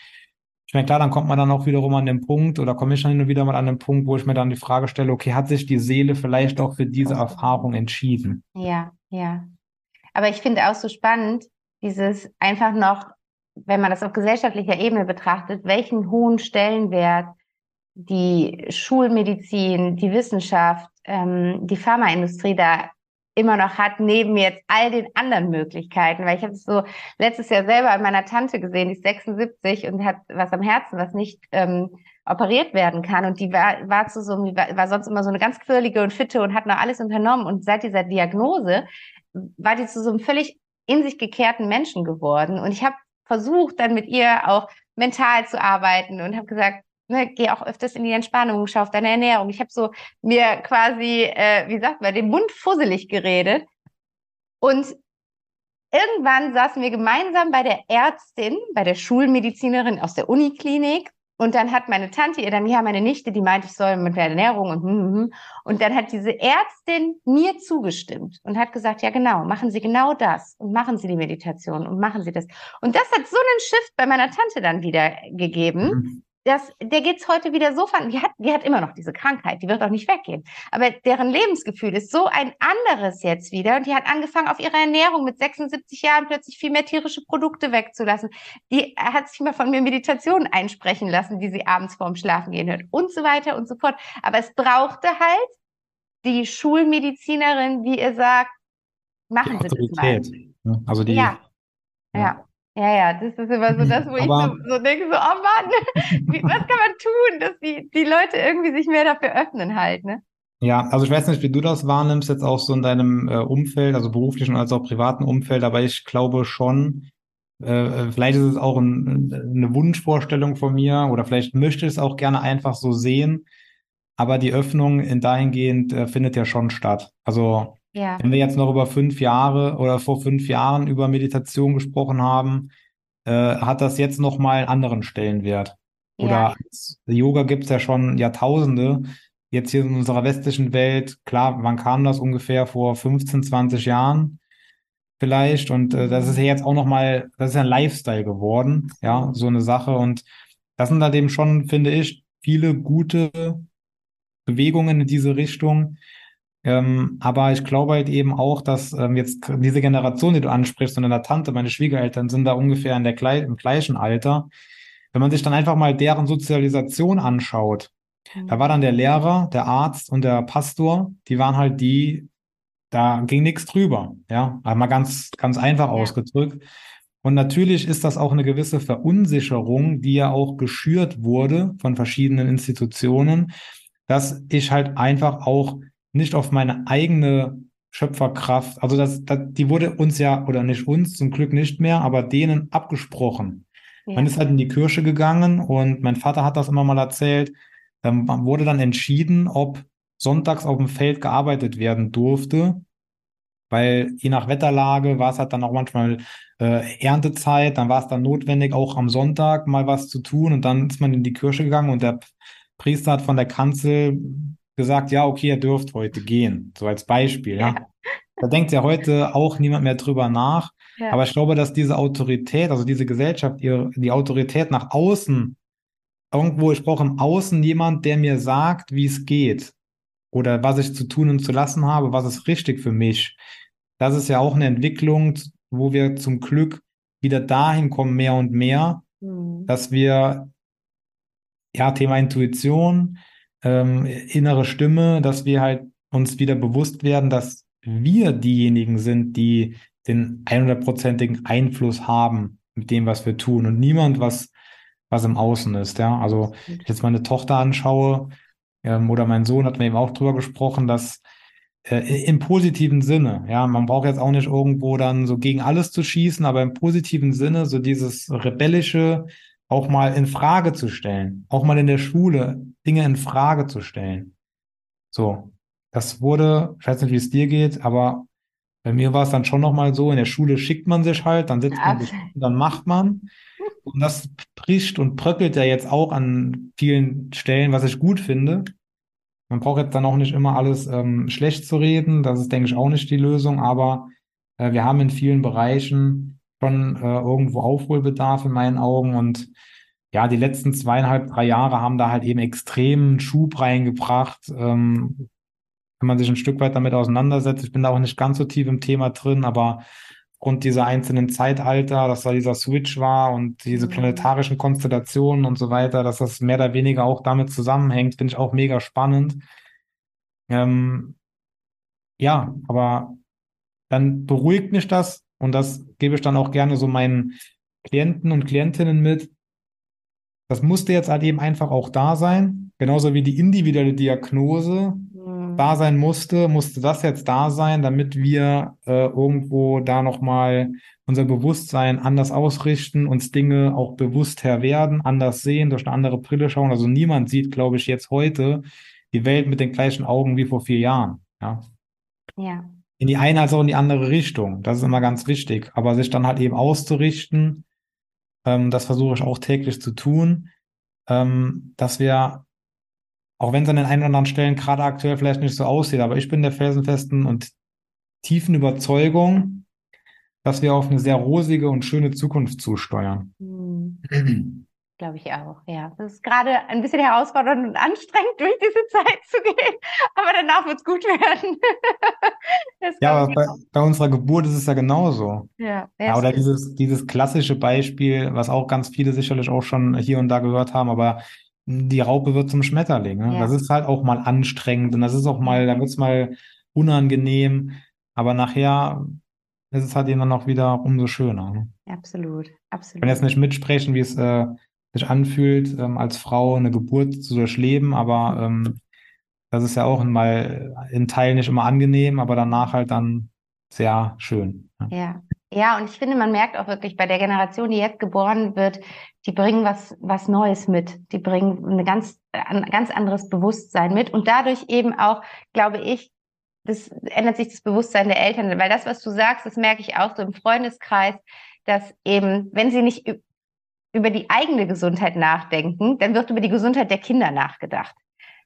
ich meine, klar, dann kommt man dann auch wiederum an den Punkt oder komme ich dann hin und wieder mal an den Punkt, wo ich mir dann die Frage stelle, okay, hat sich die Seele vielleicht auch für diese Erfahrung entschieden? Ja, ja. Aber ich finde auch so spannend, dieses einfach noch, wenn man das auf gesellschaftlicher Ebene betrachtet, welchen hohen Stellenwert die Schulmedizin, die Wissenschaft, ähm, die Pharmaindustrie da immer noch hat, neben jetzt all den anderen Möglichkeiten. Weil ich habe es so letztes Jahr selber an meiner Tante gesehen, die ist 76 und hat was am Herzen, was nicht ähm, operiert werden kann. Und die war, war zu so, war, war sonst immer so eine ganz quirlige und fitte und hat noch alles unternommen. Und seit dieser Diagnose war die zu so einem völlig in sich gekehrten Menschen geworden. Und ich habe versucht, dann mit ihr auch mental zu arbeiten und habe gesagt, ne, geh auch öfters in die Entspannung, schau auf deine Ernährung. Ich habe so mir quasi, äh, wie sagt man, den Mund fusselig geredet. Und irgendwann saßen wir gemeinsam bei der Ärztin, bei der Schulmedizinerin aus der Uniklinik. Und dann hat meine Tante ihr dann, ja, meine Nichte, die meinte, ich soll mit der Ernährung und, hm, hm, hm. und dann hat diese Ärztin mir zugestimmt und hat gesagt, ja, genau, machen Sie genau das und machen Sie die Meditation und machen Sie das. Und das hat so einen Shift bei meiner Tante dann wieder gegeben. Mhm. Das, der geht's heute wieder so von, die hat, die hat immer noch diese Krankheit, die wird auch nicht weggehen. Aber deren Lebensgefühl ist so ein anderes jetzt wieder. Und die hat angefangen, auf ihre Ernährung mit 76 Jahren plötzlich viel mehr tierische Produkte wegzulassen. Die hat sich mal von mir Meditationen einsprechen lassen, die sie abends vorm Schlafen gehen hört und so weiter und so fort. Aber es brauchte halt die Schulmedizinerin, die ihr sagt, Die machen Sie das mal. Ne? Also die, Ja, ja. ja. Ja, ja, das ist immer so das, wo ich Aber- so, so denke, so, oh Mann, [LAUGHS] wie, was kann man tun, dass die, die Leute irgendwie sich mehr dafür öffnen halt, ne? Ja, also ich weiß nicht, wie du das wahrnimmst, jetzt auch so in deinem äh, Umfeld, also beruflichen als auch privaten Umfeld, aber ich glaube schon, äh, vielleicht ist es auch ein, eine Wunschvorstellung von mir oder vielleicht möchte ich es auch gerne einfach so sehen, aber die Öffnung in dahingehend äh, findet ja schon statt. Also Ja, wenn wir jetzt noch über fünf Jahre oder vor fünf Jahren über Meditation gesprochen haben, äh, hat das jetzt nochmal einen anderen Stellenwert. ja, Oder Yoga gibt es ja schon Jahrtausende. Jetzt hier in unserer westlichen Welt, klar, wann kam das ungefähr vor 15, 20 Jahren vielleicht? Und äh, das ist ja jetzt auch nochmal, das ist ja ein Lifestyle geworden, ja, so eine Sache. Und das sind halt eben schon, finde ich, viele gute Bewegungen in diese Richtung. Ähm, aber ich glaube halt eben auch, dass ähm, jetzt diese Generation, die du ansprichst, und deine Tante, meine Schwiegereltern sind da ungefähr in der, glei- im gleichen Alter. wenn man sich dann einfach mal deren Sozialisation anschaut, da war dann der Lehrer, der Arzt und der Pastor, die waren halt die, da ging nichts drüber, ja, einmal ganz, ganz einfach ja. ausgedrückt. Und natürlich ist das auch eine gewisse Verunsicherung, die ja auch geschürt wurde von verschiedenen Institutionen, dass ich halt einfach auch nicht auf meine eigene Schöpferkraft, also das, das, die wurde uns ja, oder nicht uns, zum Glück nicht mehr, aber denen abgesprochen. Ja. Man ist halt in die Kirche gegangen und mein Vater hat das immer mal erzählt. Dann wurde dann entschieden, ob sonntags auf dem Feld gearbeitet werden durfte, weil je nach Wetterlage war es halt dann auch manchmal äh, Erntezeit, dann war es dann notwendig, auch am Sonntag mal was zu tun und dann ist man in die Kirche gegangen und der Priester hat von der Kanzel gesagt, ja, okay, ihr dürft heute gehen, so als Beispiel, ja. ja. Da denkt ja heute auch niemand mehr drüber nach. Ja. Aber ich glaube, dass diese Autorität, also diese Gesellschaft, ihre, die Autorität nach außen, irgendwo, ich brauche im Außen jemand, der mir sagt, wie es geht. Oder was ich zu tun und zu lassen habe, was ist richtig für mich. Das ist ja auch eine Entwicklung, wo wir zum Glück wieder dahin kommen, mehr und mehr, mhm. dass wir, ja, Thema Intuition, ähm, innere Stimme, dass wir halt uns wieder bewusst werden, dass wir diejenigen sind, die den 100%igen Einfluss haben mit dem, was wir tun und niemand, was, was im Außen ist. Ja, also, wenn ich jetzt meine Tochter anschaue, ähm, oder mein Sohn hat mir eben auch drüber gesprochen, dass äh, im positiven Sinne, ja, man braucht jetzt auch nicht irgendwo dann so gegen alles zu schießen, aber im positiven Sinne so dieses rebellische auch mal in Frage zu stellen, auch mal in der Schule Dinge in Frage zu stellen. So, das wurde, ich weiß nicht, wie es dir geht, aber bei mir war es dann schon nochmal so, in der Schule schickt man sich halt, dann sitzt man sich, dann macht man. Und das bricht und bröckelt ja jetzt auch an vielen Stellen, was ich gut finde. Man braucht jetzt dann auch nicht immer alles ähm, schlecht zu reden. Das ist, denke ich, auch nicht die Lösung. Aber äh, wir haben in vielen Bereichen schon äh, irgendwo Aufholbedarf in meinen Augen. Und ja, die letzten zweieinhalb, drei Jahre haben da halt eben extremen Schub reingebracht. Ähm, wenn man sich ein Stück weit damit auseinandersetzt. Ich bin da auch nicht ganz so tief im Thema drin, aber aufgrund dieser einzelnen Zeitalter, dass da dieser Switch war und diese mhm. planetarischen Konstellationen und so weiter, dass das mehr oder weniger auch damit zusammenhängt, finde ich auch mega spannend. Ähm, ja, aber dann beruhigt mich das und das gebe ich dann auch gerne so meinen Klienten und Klientinnen mit. Das musste jetzt halt eben einfach auch da sein, genauso wie die individuelle Diagnose da sein musste, musste das jetzt da sein, damit wir äh, irgendwo da nochmal unser Bewusstsein anders ausrichten, uns Dinge auch bewusster werden, anders sehen, durch eine andere Brille schauen. Also niemand sieht, glaube ich, jetzt heute die Welt mit den gleichen Augen wie vor vier Jahren. Ja. ja. In die eine als auch in die andere Richtung. Das ist immer ganz wichtig. Aber sich dann halt eben auszurichten, ähm, das versuche ich auch täglich zu tun, ähm, dass wir auch wenn es an den einen oder anderen Stellen gerade aktuell vielleicht nicht so aussieht, aber ich bin der felsenfesten und tiefen Überzeugung, dass wir auf eine sehr rosige und schöne Zukunft zusteuern. Mhm. [CLEARS THROAT] Glaube ich auch, ja. Das ist gerade ein bisschen herausfordernd und anstrengend, durch diese [LAUGHS] Zeit zu gehen, aber danach wird es gut werden. [LAUGHS] ja, aber bei, bei, unserer Geburt ist es ja genauso. Ja, ja oder dieses, dieses klassische Beispiel, was auch ganz viele sicherlich auch schon hier und da gehört haben, aber die Raupe wird zum Schmetterling. Ne? Ja. Das ist halt auch mal anstrengend und das ist auch mal, da wird es mal unangenehm, aber nachher ist es halt eben dann auch wieder umso schöner. Ne? Absolut, absolut. Ich kann jetzt nicht mitsprechen, wie es äh, sich anfühlt, ähm, als Frau eine Geburt zu durchleben, aber ähm, das ist ja auch mal in Teilen nicht immer angenehm, aber danach halt dann sehr schön. Ne? Ja, ja, und ich finde, man merkt auch wirklich bei der Generation, die jetzt geboren wird, die bringen was, was Neues mit. Die bringen eine ganz, ein ganz anderes Bewusstsein mit. Und dadurch eben auch, glaube ich, das ändert sich das Bewusstsein der Eltern. Weil das, was du sagst, das merke ich auch so im Freundeskreis, dass eben, wenn sie nicht über die eigene Gesundheit nachdenken, dann wird über die Gesundheit der Kinder nachgedacht.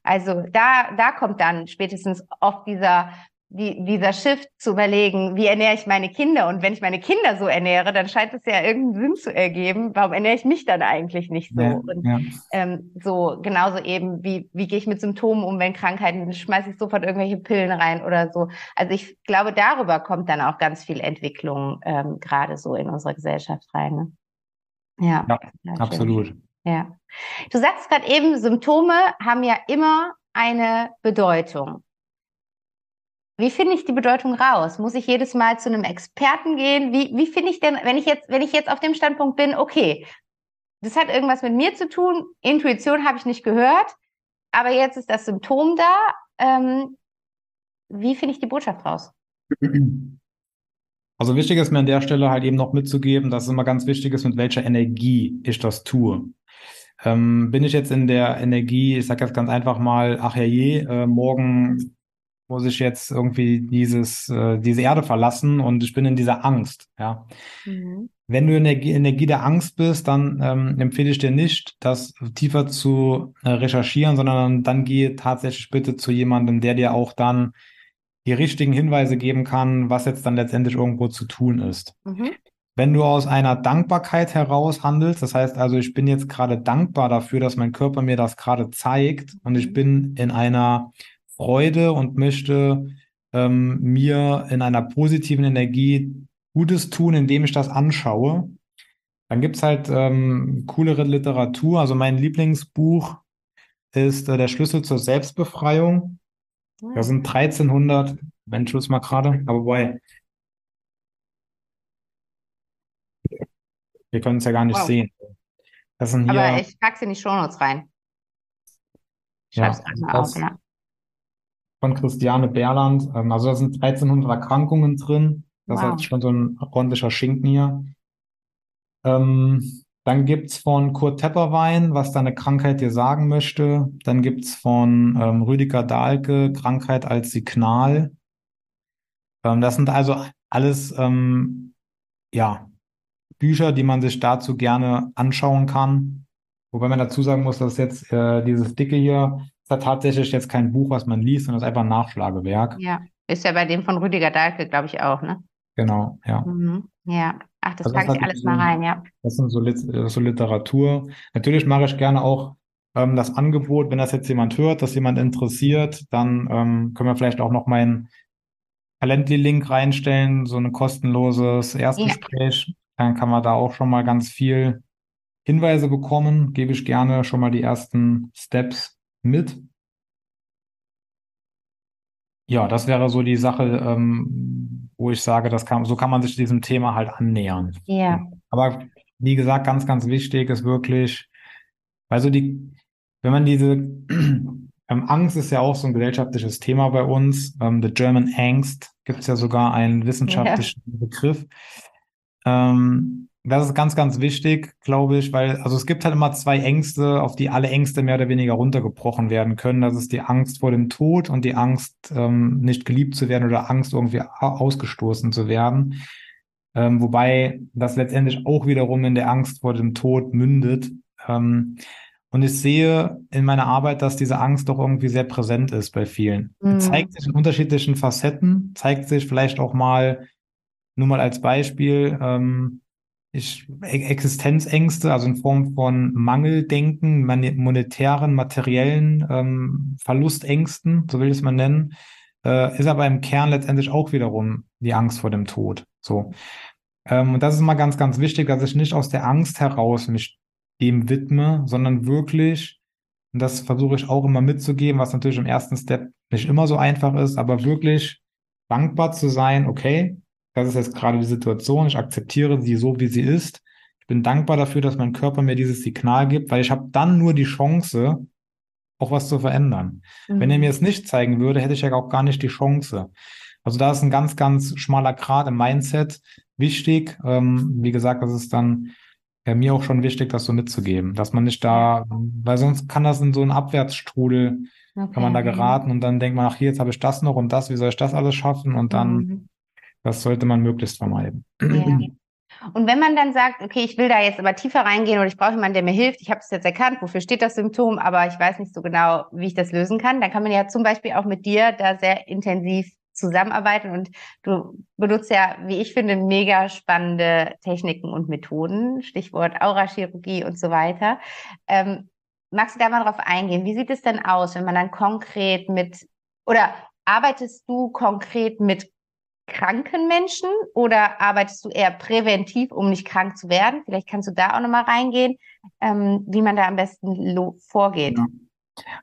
Also da, da kommt dann spätestens oft dieser die, dieser Shift zu überlegen, wie ernähre ich meine Kinder? Und wenn ich meine Kinder so ernähre, dann scheint es ja irgendeinen Sinn zu ergeben. Warum ernähre ich mich dann eigentlich nicht so? Ja, und ja. Ähm, so genauso eben, wie, wie gehe ich mit Symptomen um, wenn Krankheiten, schmeiße ich sofort irgendwelche Pillen rein oder so. Also ich glaube, darüber kommt dann auch ganz viel Entwicklung ähm, gerade so in unsere Gesellschaft rein. Ne? Ja, ja absolut. Ja. Du sagst gerade eben, Symptome haben ja immer eine Bedeutung. Wie finde ich die Bedeutung raus? Muss ich jedes Mal zu einem Experten gehen? Wie, wie finde ich denn, wenn ich jetzt, wenn ich jetzt auf dem Standpunkt bin, okay, das hat irgendwas mit mir zu tun, Intuition habe ich nicht gehört, aber jetzt ist das Symptom da. Ähm, wie finde ich die Botschaft raus? [CLEARS THROAT] [CLEARS THROAT] Also wichtig ist mir an der Stelle halt eben noch mitzugeben, dass es immer ganz wichtig ist, mit welcher Energie ich das tue. Ähm, bin ich jetzt in der Energie, ich sage jetzt ganz einfach mal, ach ja je, äh, morgen muss ich jetzt irgendwie dieses, äh, diese Erde verlassen und ich bin in dieser Angst, ja. Mhm. Wenn du in der Energie der Angst bist, dann ähm, empfehle ich dir nicht, das tiefer zu äh, recherchieren, sondern dann gehe tatsächlich bitte zu jemandem, der dir auch dann die richtigen Hinweise geben kann, was jetzt dann letztendlich irgendwo zu tun ist. Mhm. Wenn du aus einer Dankbarkeit heraus handelst, das heißt also, ich bin jetzt gerade dankbar dafür, dass mein Körper mir das gerade zeigt und ich mhm. bin in einer Freude und möchte ähm, mir in einer positiven Energie Gutes tun, indem ich das anschaue. Dann gibt's halt ähm, coolere Literatur. Also mein Lieblingsbuch ist äh, Der Schlüssel zur Selbstbefreiung. Da sind 1300, wenn Schluss mal gerade, aber wobei, wir können es ja gar nicht wow. sehen. Das sind hier, aber ich packe sie in die Shownotes rein. Schreib's ja, auf, ja von Christiane Berland. Ähm, also da sind 1300 Erkrankungen drin. Das wow. ist schon so ein ordentlicher Schinken hier. Ähm, dann gibt's von Kurt Tepperwein, was deine Krankheit dir sagen möchte. Dann gibt's von ähm, Rüdiger Dahlke, Krankheit als Signal. Ähm, das sind also alles ähm, ja, Bücher, die man sich dazu gerne anschauen kann. Wobei man dazu sagen muss, dass jetzt äh, dieses dicke hier ist ja tatsächlich jetzt kein Buch, was man liest, sondern es ist einfach ein Nachschlagewerk. Ja, ist ja bei dem von Rüdiger Dahlke, glaube ich, auch, ne? Genau, ja. Mhm. Ja, ach, das also packe ich alles so, mal rein, ja. Das ist so, so Literatur. Natürlich mache ich gerne auch ähm, das Angebot, wenn das jetzt jemand hört, dass jemand interessiert, dann ähm, können wir vielleicht auch noch meinen Calendly-Link reinstellen, so ein kostenloses Erstgespräch. Ja. Dann kann man da auch schon mal ganz viel Hinweise bekommen. Gebe ich gerne schon mal die ersten Steps mit. Ja, das wäre so die Sache, ähm, wo ich sage, das kann, so kann man sich diesem Thema halt annähern. Ja. Aber wie gesagt, ganz, ganz wichtig ist wirklich, also die, wenn man diese [CLEARS THROAT] ähm, Angst ist ja auch so ein gesellschaftliches Thema bei uns. Ähm, the German Angst gibt es ja sogar einen wissenschaftlichen ja. Begriff. Ähm, das ist ganz, ganz wichtig, glaube ich, weil, also es gibt halt immer zwei Ängste, auf die alle Ängste mehr oder weniger runtergebrochen werden können. Das ist die Angst vor dem Tod und die Angst, ähm, nicht geliebt zu werden oder Angst, irgendwie ausgestoßen zu werden. Ähm, wobei das letztendlich auch wiederum in der Angst vor dem Tod mündet. Ähm, und ich sehe in meiner Arbeit, dass diese Angst doch irgendwie sehr präsent ist bei vielen. Mhm. Zeigt sich in unterschiedlichen Facetten, zeigt sich vielleicht auch mal, nur mal als Beispiel, ähm, ich, Existenzängste, also in Form von Mangeldenken, monetären, materiellen ähm, Verlustängsten, so will ich es mal nennen, äh, ist aber im Kern letztendlich auch wiederum die Angst vor dem Tod. So. Ähm, und das ist mal ganz, ganz wichtig, dass ich nicht aus der Angst heraus mich dem widme, sondern wirklich, und das versuche ich auch immer mitzugeben, was natürlich im ersten Step nicht immer so einfach ist, aber wirklich dankbar zu sein, okay, das ist jetzt gerade die Situation, ich akzeptiere sie so, wie sie ist. Ich bin dankbar dafür, dass mein Körper mir dieses Signal gibt, weil ich habe dann nur die Chance, auch was zu verändern. Mhm. Wenn er mir es nicht zeigen würde, hätte ich ja auch gar nicht die Chance. Also da ist ein ganz, ganz schmaler Grad im Mindset wichtig. Ähm, wie gesagt, das ist dann ja, mir auch schon wichtig, das so mitzugeben, dass man nicht da, weil sonst kann das in so einen Abwärtsstrudel, okay. kann man da geraten und dann denkt man, ach, hier, jetzt habe ich das noch und das, wie soll ich das alles schaffen? Und dann mhm. Das sollte man möglichst vermeiden. Ja. [CLEARS THROAT] Und wenn man dann sagt, okay, ich will da jetzt aber tiefer reingehen oder ich brauche jemanden, der mir hilft, ich habe es jetzt erkannt, wofür steht das Symptom, aber ich weiß nicht so genau, wie ich das lösen kann, dann kann man ja zum Beispiel auch mit dir da sehr intensiv zusammenarbeiten und du benutzt ja, wie ich finde, mega spannende Techniken und Methoden, Stichwort Aurachirurgie und so weiter. Ähm, magst du da mal drauf eingehen? Wie sieht es denn aus, wenn man dann konkret mit oder arbeitest du konkret mit kranken Menschen oder arbeitest du eher präventiv, um nicht krank zu werden? Vielleicht kannst du da auch nochmal reingehen, ähm, wie man da am besten vorgeht. Ja.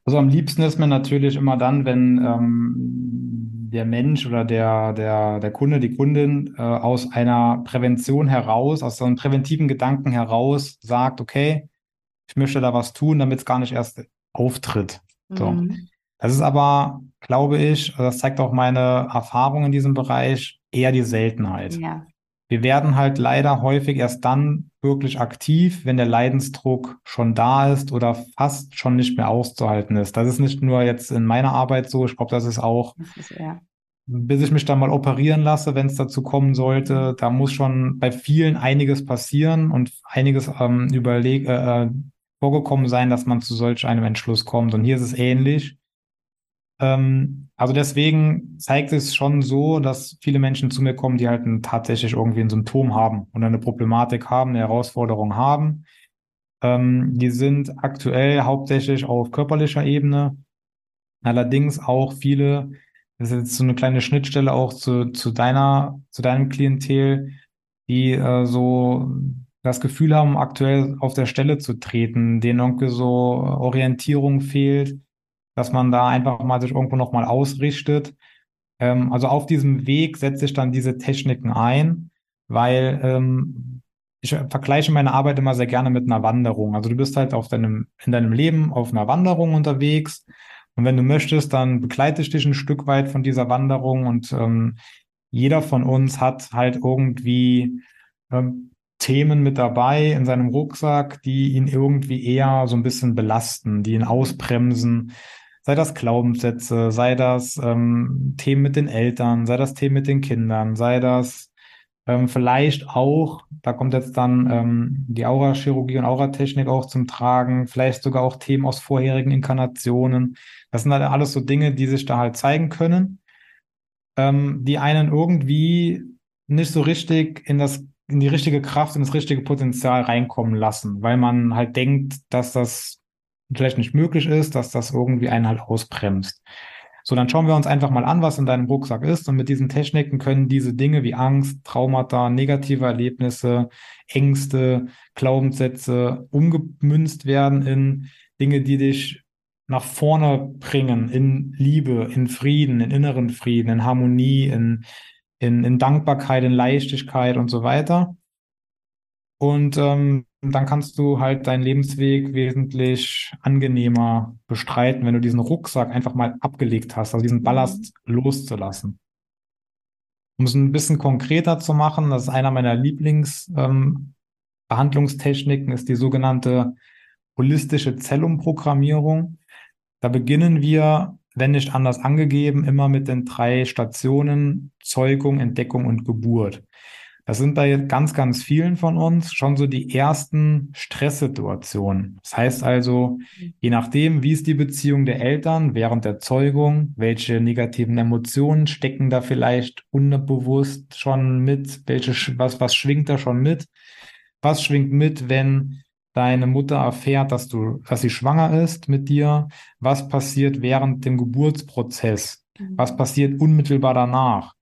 Also am liebsten ist mir natürlich immer dann, wenn ähm, der Mensch oder der, der, der Kunde, die Kundin äh, aus einer Prävention heraus, aus so einem präventiven Gedanken heraus sagt, okay, ich möchte da was tun, damit es gar nicht erst auftritt. So. Mhm. Das ist aber, glaube ich, das zeigt auch meine Erfahrung in diesem Bereich, eher die Seltenheit. Ja. Wir werden halt leider häufig erst dann wirklich aktiv, wenn der Leidensdruck schon da ist oder fast schon nicht mehr auszuhalten ist. Das ist nicht nur jetzt in meiner Arbeit so, ich glaube, das ist auch, das ist, ja. bis ich mich dann mal operieren lasse, wenn es dazu kommen sollte, da muss schon bei vielen einiges passieren und einiges ähm, überleg äh, äh, vorgekommen sein, dass man zu solch einem Entschluss kommt. Und hier ist es ähnlich. Ähm, also deswegen zeigt es schon so, dass viele Menschen zu mir kommen, die halt ein, tatsächlich irgendwie ein Symptom haben und eine Problematik haben, eine Herausforderung haben. Ähm, die sind aktuell hauptsächlich auf körperlicher Ebene. Allerdings auch viele, das ist jetzt so eine kleine Schnittstelle auch zu, zu deiner, zu deinem Klientel, die äh, so das Gefühl haben, aktuell auf der Stelle zu treten, denen irgendwie so Orientierung fehlt, dass man da einfach mal sich irgendwo nochmal ausrichtet. Ähm, also auf diesem Weg setze ich dann diese Techniken ein, weil ähm, ich vergleiche meine Arbeit immer sehr gerne mit einer Wanderung. Also du bist halt auf deinem, in deinem Leben auf einer Wanderung unterwegs. Und wenn du möchtest, dann begleite ich dich ein Stück weit von dieser Wanderung und ähm, jeder von uns hat halt irgendwie ähm, Themen mit dabei in seinem Rucksack, die ihn irgendwie eher so ein bisschen belasten, die ihn ausbremsen, sei das Glaubenssätze, sei das ähm, Themen mit den Eltern, sei das Themen mit den Kindern, sei das ähm, vielleicht auch, da kommt jetzt dann ähm, die Aurachirurgie und Auratechnik auch zum Tragen, vielleicht sogar auch Themen aus vorherigen Inkarnationen. Das sind halt alles so Dinge, die sich da halt zeigen können, ähm, die einen irgendwie nicht so richtig in das in die richtige Kraft, in das richtige Potenzial reinkommen lassen, weil man halt denkt, dass das vielleicht nicht möglich ist, dass das irgendwie einen halt ausbremst. So, dann schauen wir uns einfach mal an, was in deinem Rucksack ist. Und mit diesen Techniken können diese Dinge wie Angst, Traumata, negative Erlebnisse, Ängste, Glaubenssätze umgemünzt werden in Dinge, die dich nach vorne bringen, in Liebe, in Frieden, in inneren Frieden, in Harmonie, in, in, in Dankbarkeit, in Leichtigkeit und so weiter. Und ähm, dann kannst du halt deinen Lebensweg wesentlich angenehmer bestreiten, wenn du diesen Rucksack einfach mal abgelegt hast, also diesen mhm. Ballast loszulassen. Um es ein bisschen konkreter zu machen, das ist einer meiner Lieblingsbehandlungstechniken, ähm, ist die sogenannte holistische Zellumprogrammierung. Da beginnen wir, wenn nicht anders angegeben, immer mit den drei Stationen Zeugung, Entdeckung und Geburt. Das sind bei ganz, ganz vielen von uns schon so die ersten Stresssituationen. Das heißt also, je nachdem, wie ist die Beziehung der Eltern während der Zeugung, welche negativen Emotionen stecken da vielleicht unbewusst schon mit, welche, was, was schwingt da schon mit? Was schwingt mit, wenn deine Mutter erfährt, dass du, dass sie schwanger ist mit dir? Was passiert während dem Geburtsprozess? Was mhm. passiert unmittelbar danach?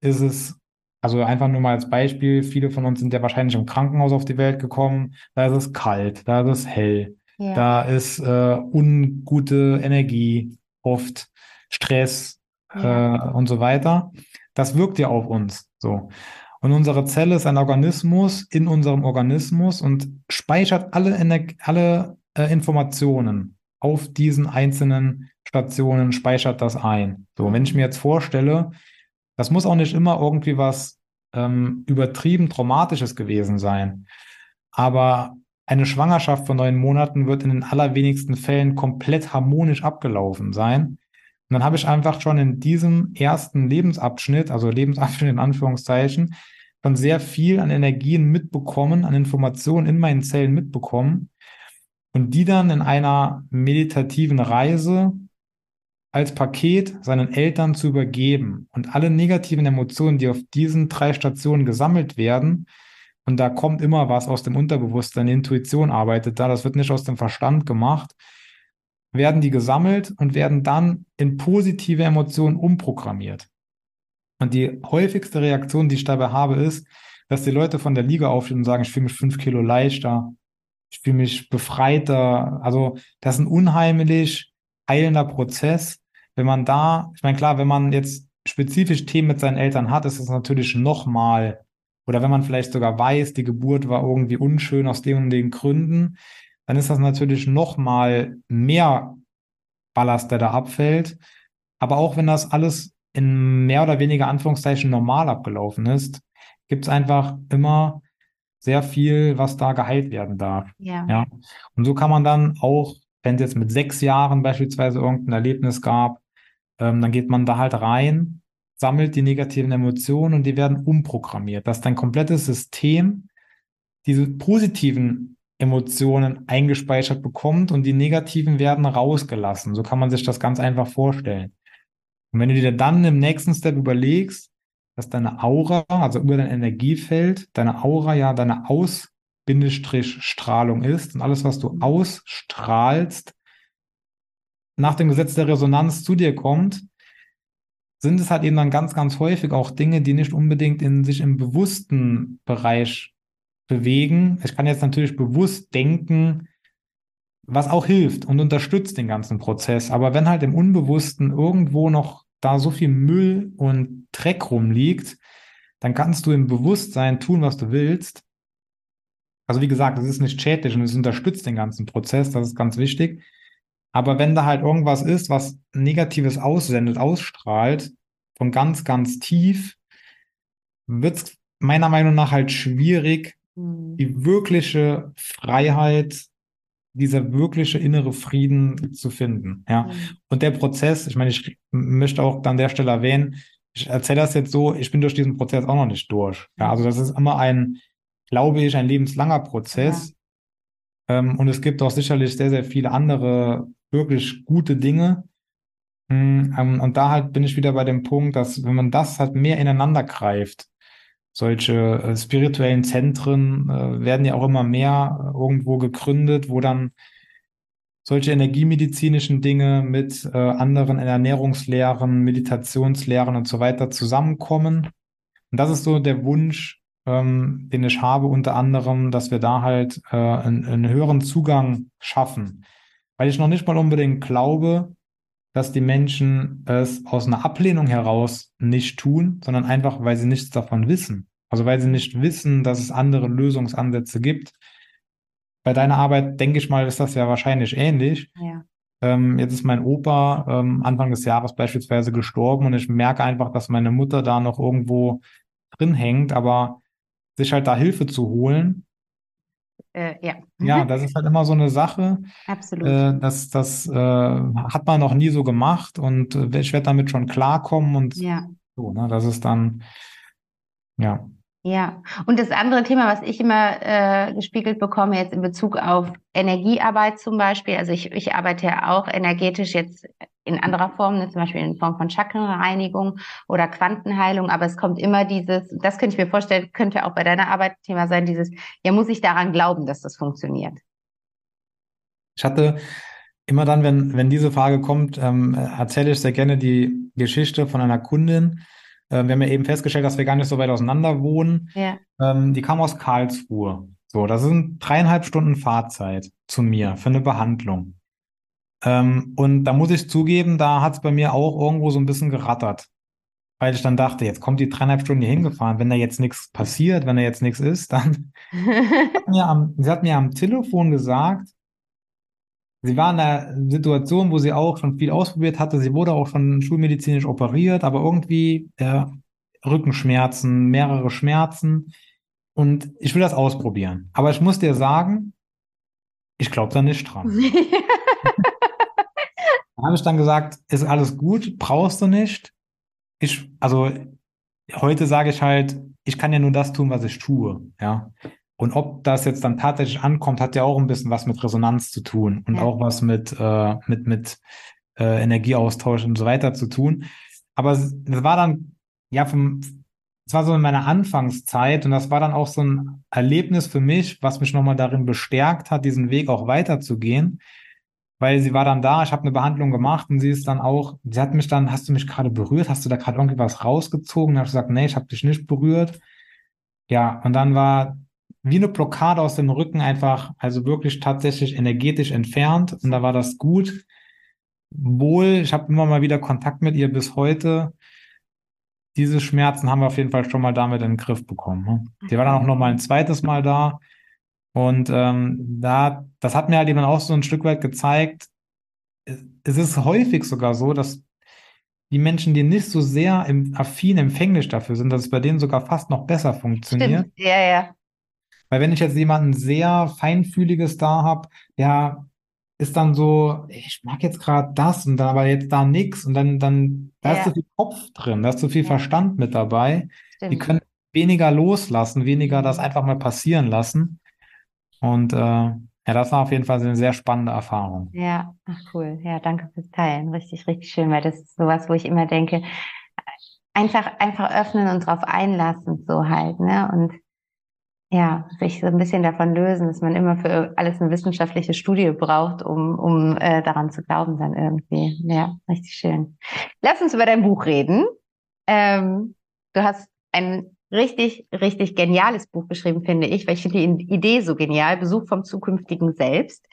Ist es also einfach nur mal als Beispiel, viele von uns sind ja wahrscheinlich im Krankenhaus auf die Welt gekommen. Da ist es kalt, da ist es hell, ja. da ist äh, ungute Energie, oft Stress ja. äh, und so weiter. Das wirkt ja auf uns so. Und unsere Zelle ist ein Organismus in unserem Organismus und speichert alle, Ener alle äh, Informationen auf diesen einzelnen Stationen, speichert das ein. So, wenn ich mir jetzt vorstelle, das muss auch nicht immer irgendwie was ähm, übertrieben Traumatisches gewesen sein. Aber eine Schwangerschaft von neun Monaten wird in den allerwenigsten Fällen komplett harmonisch abgelaufen sein. Und dann habe ich einfach schon in diesem ersten Lebensabschnitt, also Lebensabschnitt in Anführungszeichen, schon sehr viel an Energien mitbekommen, an Informationen in meinen Zellen mitbekommen und die dann in einer meditativen Reise als Paket seinen Eltern zu übergeben und alle negativen Emotionen, die auf diesen drei Stationen gesammelt werden, und da kommt immer was aus dem Unterbewusstsein, die Intuition arbeitet da, das wird nicht aus dem Verstand gemacht, werden die gesammelt und werden dann in positive Emotionen umprogrammiert. Und die häufigste Reaktion, die ich dabei habe, ist, dass die Leute von der Liga aufstehen und sagen, ich fühle mich fünf Kilo leichter, ich fühle mich befreiter. Also das ist ein unheimlich heilender Prozess. Wenn man da, ich meine, klar, wenn man jetzt spezifisch Themen mit seinen Eltern hat, ist es natürlich nochmal, oder wenn man vielleicht sogar weiß, die Geburt war irgendwie unschön aus den und den Gründen, dann ist das natürlich nochmal mehr Ballast, der da abfällt. Aber auch wenn das alles in mehr oder weniger Anführungszeichen normal abgelaufen ist, gibt es einfach immer sehr viel, was da geheilt werden darf. Ja. ja. Und so kann man dann auch, wenn es jetzt mit sechs Jahren beispielsweise irgendein Erlebnis gab, ähm, dann geht man da halt rein, sammelt die negativen Emotionen und die werden umprogrammiert, dass dein komplettes System diese positiven Emotionen eingespeichert bekommt und die negativen werden rausgelassen. So kann man sich das ganz einfach vorstellen. Und wenn du dir dann im nächsten Step überlegst, dass deine Aura, also über dein Energiefeld, deine Aura ja deine Aus-Strahlung ist und alles, was du mhm. ausstrahlst, nach dem Gesetz der Resonanz zu dir kommt, sind es halt eben dann ganz, ganz häufig auch Dinge, die nicht unbedingt in sich im bewussten Bereich bewegen. Ich kann jetzt natürlich bewusst denken, was auch hilft und unterstützt den ganzen Prozess. Aber wenn halt im Unbewussten irgendwo noch da so viel Müll und Dreck rumliegt, dann kannst du im Bewusstsein tun, was du willst. Also wie gesagt, es ist nicht schädlich und es unterstützt den ganzen Prozess, das ist ganz wichtig. Aber wenn da halt irgendwas ist, was Negatives aussendet, ausstrahlt, von ganz, ganz tief, wird es meiner Meinung nach halt schwierig, mhm. die wirkliche Freiheit dieser wirkliche innere Frieden zu finden. Ja. Mhm. Und der Prozess, ich meine, ich möchte auch an der Stelle erwähnen, ich erzähle das jetzt so, ich bin durch diesen Prozess auch noch nicht durch. Ja, also das ist immer ein, glaube ich, ein lebenslanger Prozess. Ja. Ähm, und es gibt auch sicherlich sehr, sehr viele andere wirklich gute Dinge. Hm, ähm, und da halt bin ich wieder bei dem Punkt, dass wenn man das halt mehr ineinander greift, solche äh, spirituellen Zentren äh, werden ja auch immer mehr äh, irgendwo gegründet, wo dann solche energiemedizinischen Dinge mit äh, anderen Ernährungslehren, Meditationslehren und so weiter zusammenkommen. Und das ist so der Wunsch, ähm, den ich habe, unter anderem, dass wir da halt äh, einen, einen höheren Zugang schaffen. Weil ich noch nicht mal unbedingt glaube, dass die Menschen es aus einer Ablehnung heraus nicht tun, sondern einfach, weil sie nichts davon wissen. Also weil sie nicht wissen, dass es andere Lösungsansätze gibt. Bei deiner Arbeit, denke ich mal, ist das ja wahrscheinlich ähnlich. Ja. Ähm, jetzt ist mein Opa ähm, Anfang des Jahres beispielsweise gestorben und ich merke einfach, dass meine Mutter da noch irgendwo drin hängt, aber sich halt da Hilfe zu holen, äh, ja. Ja, das ist halt immer so eine Sache. Absolut. Äh, das das äh, hat man noch nie so gemacht und äh, ich werde damit schon klarkommen und ja. so, ne? Das ist dann, ja. Ja, und das andere Thema, was ich immer äh, gespiegelt bekomme, jetzt in Bezug auf Energiearbeit zum Beispiel, also ich, ich arbeite ja auch energetisch jetzt in anderer Form, ne, zum Beispiel in Form von Chakrenreinigung oder Quantenheilung, aber es kommt immer dieses, das könnte ich mir vorstellen, könnte auch bei deiner Arbeit Thema sein, dieses, ja, muss ich daran glauben, dass das funktioniert? Ich hatte immer dann, wenn, wenn diese Frage kommt, ähm, erzähle ich sehr gerne die Geschichte von einer Kundin. Äh, wir haben ja eben festgestellt, dass wir gar nicht so weit auseinander wohnen. Ja. Ähm, die kam aus Karlsruhe. So, das sind dreieinhalb Stunden Fahrzeit zu mir für eine Behandlung. Ähm, und da muss ich zugeben, da hat es bei mir auch irgendwo so ein bisschen gerattert. Weil ich dann dachte, jetzt kommt die dreieinhalb Stunden hier hingefahren. Wenn da jetzt nichts passiert, wenn da jetzt nichts ist, dann. [LAUGHS] hat mir am, sie hat mir am Telefon gesagt, sie war in einer Situation, wo sie auch schon viel ausprobiert hatte. Sie wurde auch schon schulmedizinisch operiert, aber irgendwie äh, Rückenschmerzen, mehrere Schmerzen. Und ich will das ausprobieren. Aber ich muss dir sagen, ich glaube da nicht dran. [LAUGHS] habe ich dann gesagt, ist alles gut, brauchst du nicht. Ich, also heute sage ich halt, ich kann ja nur das tun, was ich tue, ja. Und ob das jetzt dann tatsächlich ankommt, hat ja auch ein bisschen was mit Resonanz zu tun und ja. auch was mit, äh, mit, mit äh, Energieaustausch und so weiter zu tun. Aber es, war dann, ja, vom, es war so in meiner Anfangszeit und das war dann auch so ein Erlebnis für mich, was mich nochmal darin bestärkt hat, diesen Weg auch weiterzugehen, weil sie war dann da, ich habe eine Behandlung gemacht und sie ist dann auch, sie hat mich dann, hast du mich gerade berührt? Hast du da gerade irgendwie was rausgezogen? Dann habe ich gesagt, nee, ich habe dich nicht berührt. Ja, und dann war wie eine Blockade aus dem Rücken einfach, also wirklich tatsächlich energetisch entfernt und da war das gut. Wohl, ich habe immer mal wieder Kontakt mit ihr bis heute. Diese Schmerzen haben wir auf jeden Fall schon mal damit in den Griff bekommen. Ne? Die war dann auch noch mal ein zweites Mal da und ähm, da, das hat mir halt eben auch so ein Stück weit gezeigt, es ist häufig sogar so, dass die Menschen, die nicht so sehr im, affin, empfänglich dafür sind, dass es bei denen sogar fast noch besser funktioniert. Stimmt. Ja, ja. Weil wenn ich jetzt jemanden sehr feinfühliges da habe, der ist dann so, ich mag jetzt gerade das und dann aber jetzt da nichts und dann, dann, da Ja. ist so viel Kopf drin, da ist so viel Ja. Verstand mit dabei. Die Stimmt. können weniger loslassen, weniger das einfach mal passieren lassen. Und äh, ja, das war auf jeden Fall eine sehr spannende Erfahrung. Ja, ach cool. Ja, danke fürs Teilen. Richtig, richtig schön, weil das ist sowas, wo ich immer denke, einfach, einfach öffnen und drauf einlassen, so halt, ne? Und ja, sich so ein bisschen davon lösen, dass man immer für alles eine wissenschaftliche Studie braucht, um, um äh, daran zu glauben dann irgendwie. Ja, richtig schön. Lass uns über dein Buch reden. Ähm, du hast ein richtig, richtig geniales Buch geschrieben, finde ich, weil ich finde die Idee so genial. Besuch vom zukünftigen Selbst.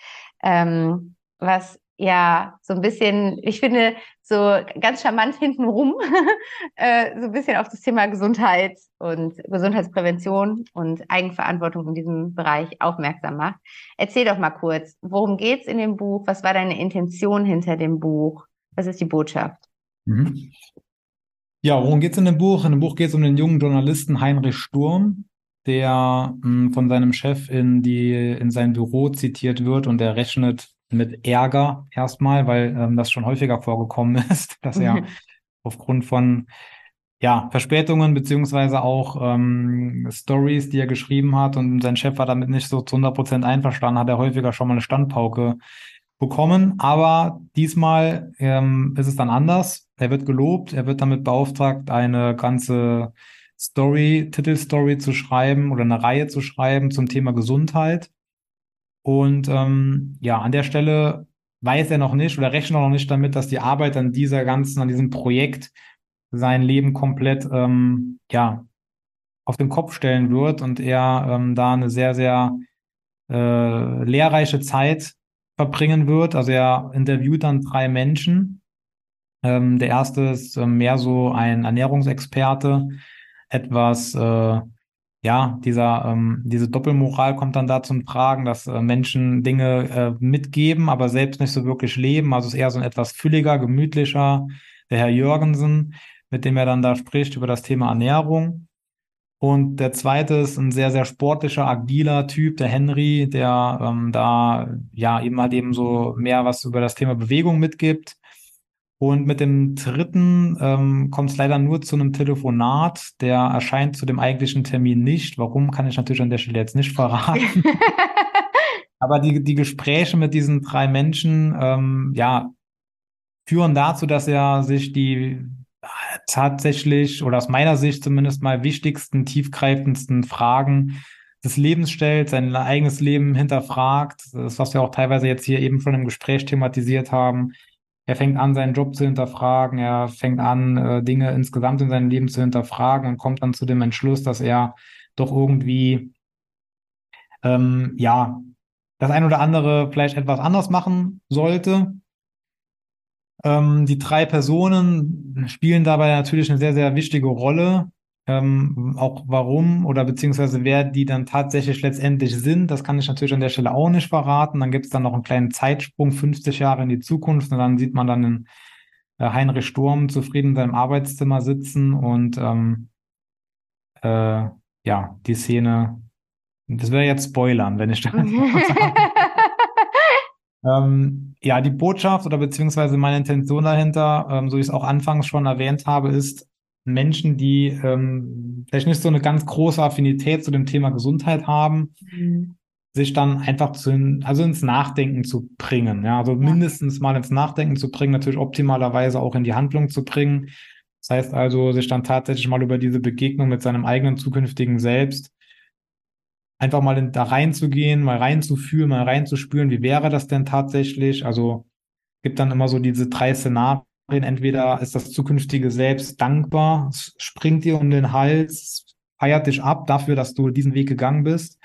Ähm, was ja so ein bisschen, ich finde, so ganz charmant hintenrum, [LAUGHS] äh, so ein bisschen auf das Thema Gesundheit und Gesundheitsprävention und Eigenverantwortung in diesem Bereich aufmerksam macht. Erzähl doch mal kurz, worum geht's in dem Buch? Was war deine Intention hinter dem Buch? Was ist die Botschaft? Mhm. Ja, worum geht's in dem Buch? In dem Buch geht es um den jungen Journalisten Heinrich Sturm, der mh, von seinem Chef in die in sein Büro zitiert wird und der rechnet mit Ärger erstmal, weil ähm, das schon häufiger vorgekommen [LAUGHS] ist, dass er aufgrund von ja, Verspätungen beziehungsweise auch ähm, Stories, die er geschrieben hat und sein Chef war damit nicht so zu 100 Prozent einverstanden, hat er häufiger schon mal eine Standpauke bekommen. Aber diesmal ähm, ist es dann anders. Er wird gelobt, er wird damit beauftragt, eine ganze Story, Titelstory zu schreiben oder eine Reihe zu schreiben zum Thema Gesundheit. Und ähm, ja, an der Stelle weiß er noch nicht oder rechnet noch nicht damit, dass die Arbeit an dieser ganzen, an diesem Projekt sein Leben komplett ähm, ja auf den Kopf stellen wird und er ähm, da eine sehr, sehr äh, lehrreiche Zeit verbringen wird. Also er interviewt dann drei Menschen. Ähm, der erste ist ähm, mehr so ein Ernährungsexperte, etwas äh, ja, dieser, ähm, diese Doppelmoral kommt dann da zum Tragen, dass äh, Menschen Dinge äh, mitgeben, aber selbst nicht so wirklich leben. Also es ist eher so ein etwas fülliger, gemütlicher, der Herr Jürgensen, mit dem er dann da spricht über das Thema Ernährung. Und der zweite ist ein sehr, sehr sportlicher, agiler Typ, der Henry, der ähm, da ja eben halt eben so mehr was über das Thema Bewegung mitgibt. Und mit dem dritten ähm, kommt es leider nur zu einem Telefonat. Der erscheint zu dem eigentlichen Termin nicht. Warum, kann ich natürlich an der Stelle jetzt nicht verraten. [LAUGHS] Aber die, die Gespräche mit diesen drei Menschen, ähm, ja, führen dazu, dass er sich die tatsächlich oder aus meiner Sicht zumindest mal wichtigsten, tiefgreifendsten Fragen des Lebens stellt, sein eigenes Leben hinterfragt. Das, was wir auch teilweise jetzt hier eben schon im Gespräch thematisiert haben. Er fängt an, seinen Job zu hinterfragen. Er fängt an, äh, Dinge insgesamt in seinem Leben zu hinterfragen und kommt dann zu dem Entschluss, dass er doch irgendwie, ähm, ja, das ein oder andere vielleicht etwas anders machen sollte. Ähm, die drei Personen spielen dabei natürlich eine sehr, sehr wichtige Rolle. Ähm, auch warum oder beziehungsweise wer die dann tatsächlich letztendlich sind, das kann ich natürlich an der Stelle auch nicht verraten. Dann gibt es dann noch einen kleinen Zeitsprung, 50 Jahre in die Zukunft und dann sieht man dann in, äh, Heinrich Sturm zufrieden in seinem Arbeitszimmer sitzen und ähm, äh, ja, die Szene, das wäre jetzt Spoilern, wenn ich da [LAUGHS] Ähm, ja, die Botschaft oder beziehungsweise meine Intention dahinter, ähm, so wie ich es auch anfangs schon erwähnt habe, ist Menschen, die ähm, vielleicht nicht so eine ganz große Affinität zu dem Thema Gesundheit haben, Mhm. sich dann einfach zu, also ins Nachdenken zu bringen. Ja, also mindestens mal ins Nachdenken zu bringen, natürlich optimalerweise auch in die Handlung zu bringen. Das heißt also, sich dann tatsächlich mal über diese Begegnung mit seinem eigenen zukünftigen Selbst einfach mal in, da reinzugehen, mal reinzufühlen, mal reinzuspüren, wie wäre das denn tatsächlich? Also gibt dann immer so diese drei Szenarien. Entweder ist das zukünftige Selbst dankbar, es springt dir um den Hals, feiert dich ab dafür, dass du diesen Weg gegangen bist,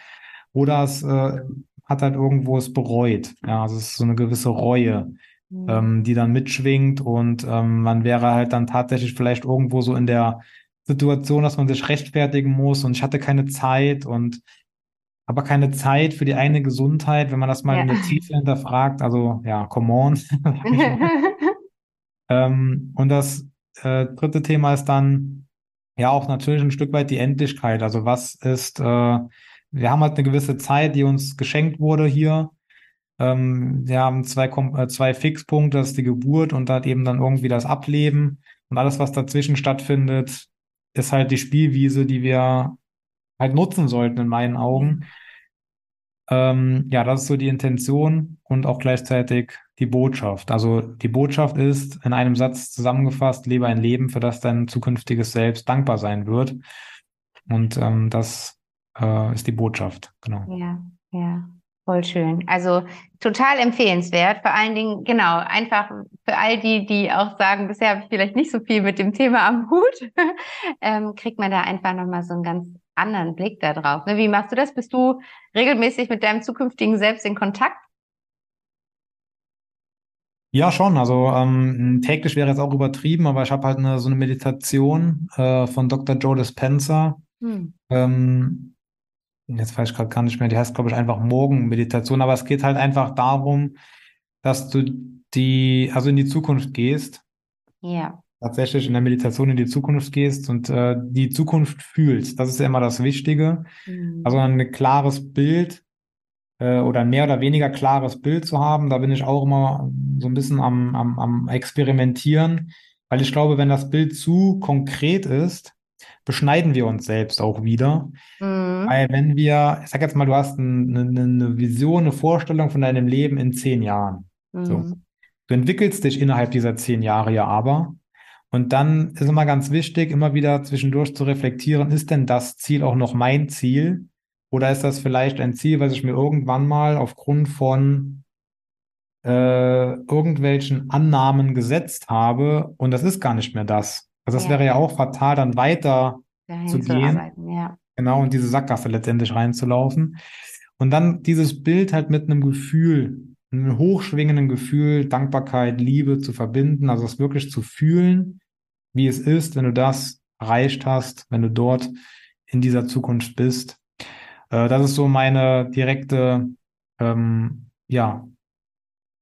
oder es äh, hat halt irgendwo es bereut. Ja, also es ist so eine gewisse Reue, mhm. ähm, die dann mitschwingt und ähm, man wäre halt dann tatsächlich vielleicht irgendwo so in der Situation, dass man sich rechtfertigen muss und ich hatte keine Zeit und aber keine Zeit für die eigene Gesundheit, wenn man das mal ja. in der Tiefe hinterfragt. Also ja, come on. [LAUGHS] ähm, und das äh, dritte Thema ist dann ja auch natürlich ein Stück weit die Endlichkeit. Also was ist, äh, wir haben halt eine gewisse Zeit, die uns geschenkt wurde hier. Ähm, wir haben zwei, äh, zwei Fixpunkte, das ist die Geburt und dann eben dann irgendwie das Ableben. Und alles, was dazwischen stattfindet, ist halt die Spielwiese, die wir halt nutzen sollten in meinen Augen. Ähm, ja, das ist so die Intention und auch gleichzeitig die Botschaft. Also die Botschaft ist in einem Satz zusammengefasst, lebe ein Leben, für das dein zukünftiges Selbst dankbar sein wird. Und ähm, das äh, ist die Botschaft, genau. Ja, ja. Voll schön. Also total empfehlenswert. Vor allen Dingen, genau, einfach für all die, die auch sagen, bisher habe ich vielleicht nicht so viel mit dem Thema am Hut, [LAUGHS] ähm, kriegt man da einfach nochmal so einen ganz anderen Blick da drauf. Ne? Wie machst du das? Bist du regelmäßig mit deinem zukünftigen Selbst in Kontakt? Ja, schon. Also ähm, täglich wäre jetzt auch übertrieben, aber ich habe halt eine, so eine Meditation äh, von Dr. Joe Dispenza. Hm. Ähm, jetzt weiß ich gerade gar nicht mehr, die heißt, glaube ich, einfach Morgenmeditation, aber es geht halt einfach darum, dass du die, also in die Zukunft gehst. Ja. Tatsächlich in der Meditation in die Zukunft gehst und äh, die Zukunft fühlst. Das ist ja immer das Wichtige. Mhm. Also ein klares Bild äh, oder ein mehr oder weniger klares Bild zu haben. Da bin ich auch immer so ein bisschen am, am, am Experimentieren, weil ich glaube, wenn das Bild zu konkret ist, beschneiden wir uns selbst auch wieder. Mhm. Weil wenn wir, ich sag jetzt mal, du hast eine, eine Vision, eine Vorstellung von deinem Leben in zehn Jahren. Mhm. So. Du entwickelst dich innerhalb dieser zehn Jahre ja aber. Und dann ist immer ganz wichtig, immer wieder zwischendurch zu reflektieren, ist denn das Ziel auch noch mein Ziel? Oder ist das vielleicht ein Ziel, was ich mir irgendwann mal aufgrund von äh, irgendwelchen Annahmen gesetzt habe und das ist gar nicht mehr das? Also das ja. wäre ja auch fatal, dann weiter Dahin zu gehen. Ja. Genau, und diese Sackgasse letztendlich reinzulaufen. Und dann dieses Bild halt mit einem Gefühl, einem hochschwingenden Gefühl, Dankbarkeit, Liebe zu verbinden, also es wirklich zu fühlen, wie es ist, wenn du das erreicht hast, wenn du dort in dieser Zukunft bist. Äh, das ist so meine direkte, ähm, ja,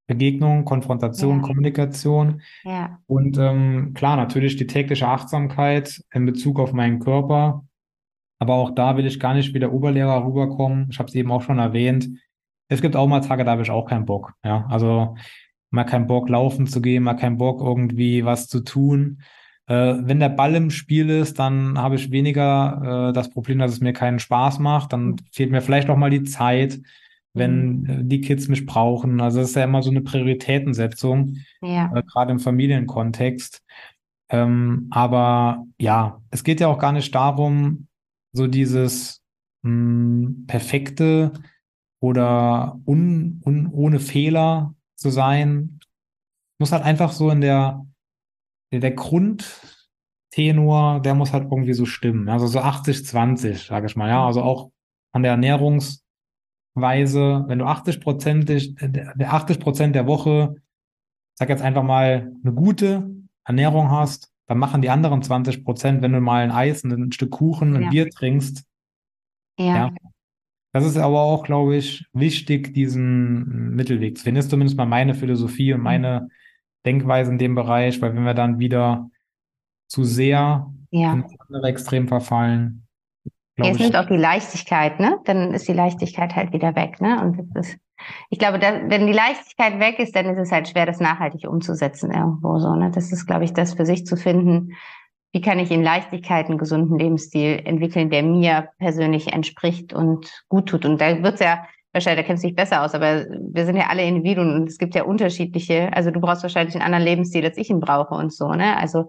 Begegnung, Konfrontation, ja. Kommunikation. Ja. Und ähm, klar, natürlich die tägliche Achtsamkeit in Bezug auf meinen Körper. Aber auch da will ich gar nicht wie der Oberlehrer rüberkommen. Ich habe es eben auch schon erwähnt. Es gibt auch mal Tage, da habe ich auch keinen Bock. Ja, also mal keinen Bock laufen zu gehen, mal keinen Bock irgendwie was zu tun. Äh, wenn der Ball im Spiel ist, dann habe ich weniger äh, das Problem, dass es mir keinen Spaß macht. Dann fehlt mir vielleicht auch mal die Zeit wenn mhm. äh, die Kids mich brauchen. Also es ist ja immer so eine Prioritätensetzung, ja. äh, gerade im Familienkontext. Ähm, aber ja, es geht ja auch gar nicht darum, so dieses mh, hm, perfekte oder un, un, ohne Fehler zu sein. Muss halt einfach so in der, der Grundtenor, der muss halt irgendwie so stimmen. Also so 80-20, sage ich mal. Ja, also auch an der Ernährungs- Weise, wenn du 80 Prozent der 80 Prozent der Woche, sag jetzt einfach mal, eine gute Ernährung hast, dann machen die anderen 20 Prozent, wenn du mal ein Eis, ein Stück Kuchen, ein ja. Bier trinkst. Ja. ja. Das ist aber auch, glaube ich, wichtig, diesen Mittelweg zu finden. Das ist zumindest mal meine Philosophie und meine Denkweise in dem Bereich, weil wenn wir dann wieder zu sehr ja. in andere Extrem verfallen, Jetzt nimmt auch die Leichtigkeit, ne? Dann ist die Leichtigkeit halt wieder weg, ne? Und das ist, ich glaube, dass, wenn die Leichtigkeit weg ist, dann ist es halt schwer, das nachhaltig umzusetzen irgendwo so, ne? Das ist, glaube ich, das für sich zu finden. Wie kann ich in Leichtigkeit einen gesunden Lebensstil entwickeln, der mir persönlich entspricht und gut tut? Und da wird's ja wahrscheinlich, da kennst du dich besser aus, aber wir sind ja alle Individuen und es gibt ja unterschiedliche, also du brauchst wahrscheinlich einen anderen Lebensstil, als ich ihn brauche und so, ne? Also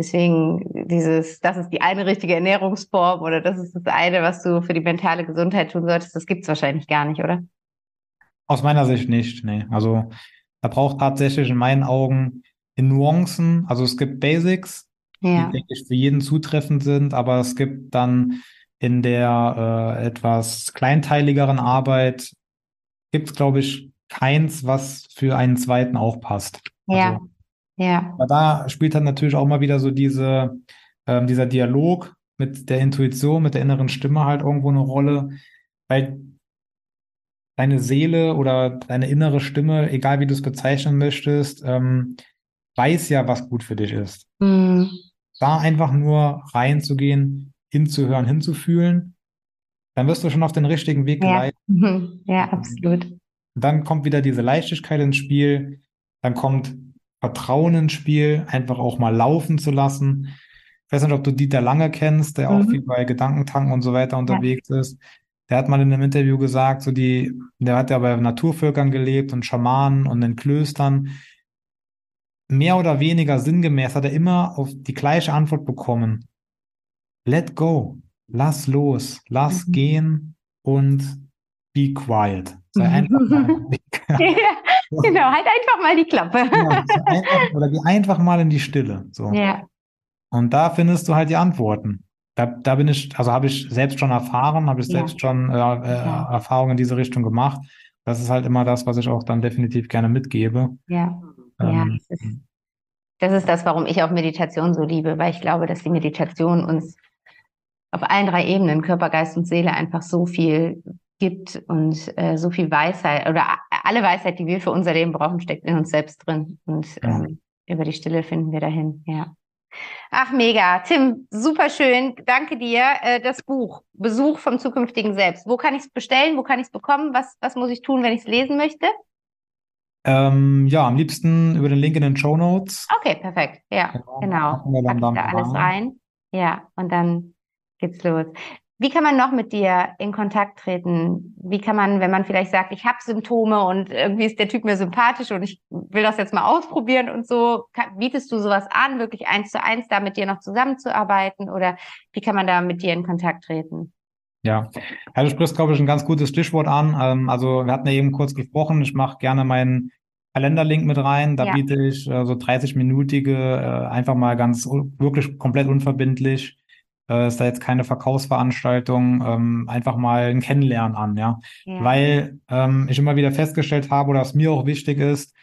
Deswegen dieses, das ist die eine richtige Ernährungsform oder das ist das eine, was du für die mentale Gesundheit tun solltest, das gibt es wahrscheinlich gar nicht, oder? Aus meiner Sicht nicht, nee. Also da braucht tatsächlich in meinen Augen in Nuancen, also es gibt Basics, ja. die, denke ich, für jeden zutreffend sind, aber es gibt dann in der äh, etwas kleinteiligeren Arbeit, gibt es, glaube ich, keins, was für einen zweiten auch passt. Ja. Also, ja. Aber da spielt dann natürlich auch mal wieder so diese, ähm, dieser Dialog mit der Intuition, mit der inneren Stimme halt irgendwo eine Rolle, weil deine Seele oder deine innere Stimme, egal wie du es bezeichnen möchtest, ähm, weiß ja, was gut für dich ist. Mhm. Da einfach nur reinzugehen, hinzuhören, hinzufühlen, dann wirst du schon auf den richtigen Weg ja. geleitet. Mhm. [LAUGHS] Ja, absolut. Dann kommt wieder diese Leichtigkeit ins Spiel, dann kommt Vertrauen ins Spiel, einfach auch mal laufen zu lassen. Ich weiß nicht, ob du Dieter Lange kennst, der mhm. auch viel bei Gedankentanken und so weiter unterwegs ja. ist. Der hat mal in einem Interview gesagt, so die, der hat ja bei Naturvölkern gelebt und Schamanen und in Klöstern. Mehr oder weniger sinngemäß hat er immer auf die gleiche Antwort bekommen. Let go. Lass los. Lass mhm. gehen und be quiet. Sei einfach mal [LAUGHS] [LAUGHS] ja, genau, halt einfach mal die Klappe. ja, einfach, oder geh einfach mal in die Stille. So. Ja. Und da findest du halt die Antworten. Da, da bin ich, also habe ich selbst schon erfahren, habe ich selbst schon äh, äh, Erfahrungen in diese Richtung gemacht. Das ist halt immer das, was ich auch dann definitiv gerne mitgebe. Ja, ähm, ja das, ist, das ist das, warum ich auch Meditation so liebe, weil ich glaube, dass die Meditation uns auf allen drei Ebenen, Körper, Geist und Seele, einfach so viel gibt und äh, so viel Weisheit oder alle Weisheit, die wir für unser Leben brauchen, steckt in uns selbst drin. Und ähm, über die Stille finden wir dahin, ja. Ach, mega. Tim, super schön. Danke dir. Äh, das Buch, Besuch vom zukünftigen Selbst. Wo kann ich es bestellen? Wo kann ich es bekommen? Was, was muss ich tun, wenn ich es lesen möchte? Ähm, ja, am liebsten über den Link in den Show Notes. Okay, perfekt. Ja, genau. genau. Pack da alles rein. Ja, und dann geht's los. Wie kann man noch mit dir in Kontakt treten? Wie kann man, wenn man vielleicht sagt, ich habe Symptome und irgendwie ist der Typ mir sympathisch und ich will das jetzt mal ausprobieren und so, kann, bietest du sowas an, wirklich eins zu eins da mit dir noch zusammenzuarbeiten oder wie kann man da mit dir in Kontakt treten? Ja, also du sprichst, glaube ich, ein ganz gutes Stichwort an. Ähm, also wir hatten ja eben kurz gesprochen, ich mache gerne meinen Kalenderlink mit rein. Da ja. biete ich äh, so 30-minütige, äh, einfach mal ganz wirklich komplett unverbindlich äh, ist da jetzt keine Verkaufsveranstaltung, ähm, einfach mal ein Kennenlernen an, ja. ja. Weil ähm, ich immer wieder festgestellt habe, oder was mir auch wichtig ist,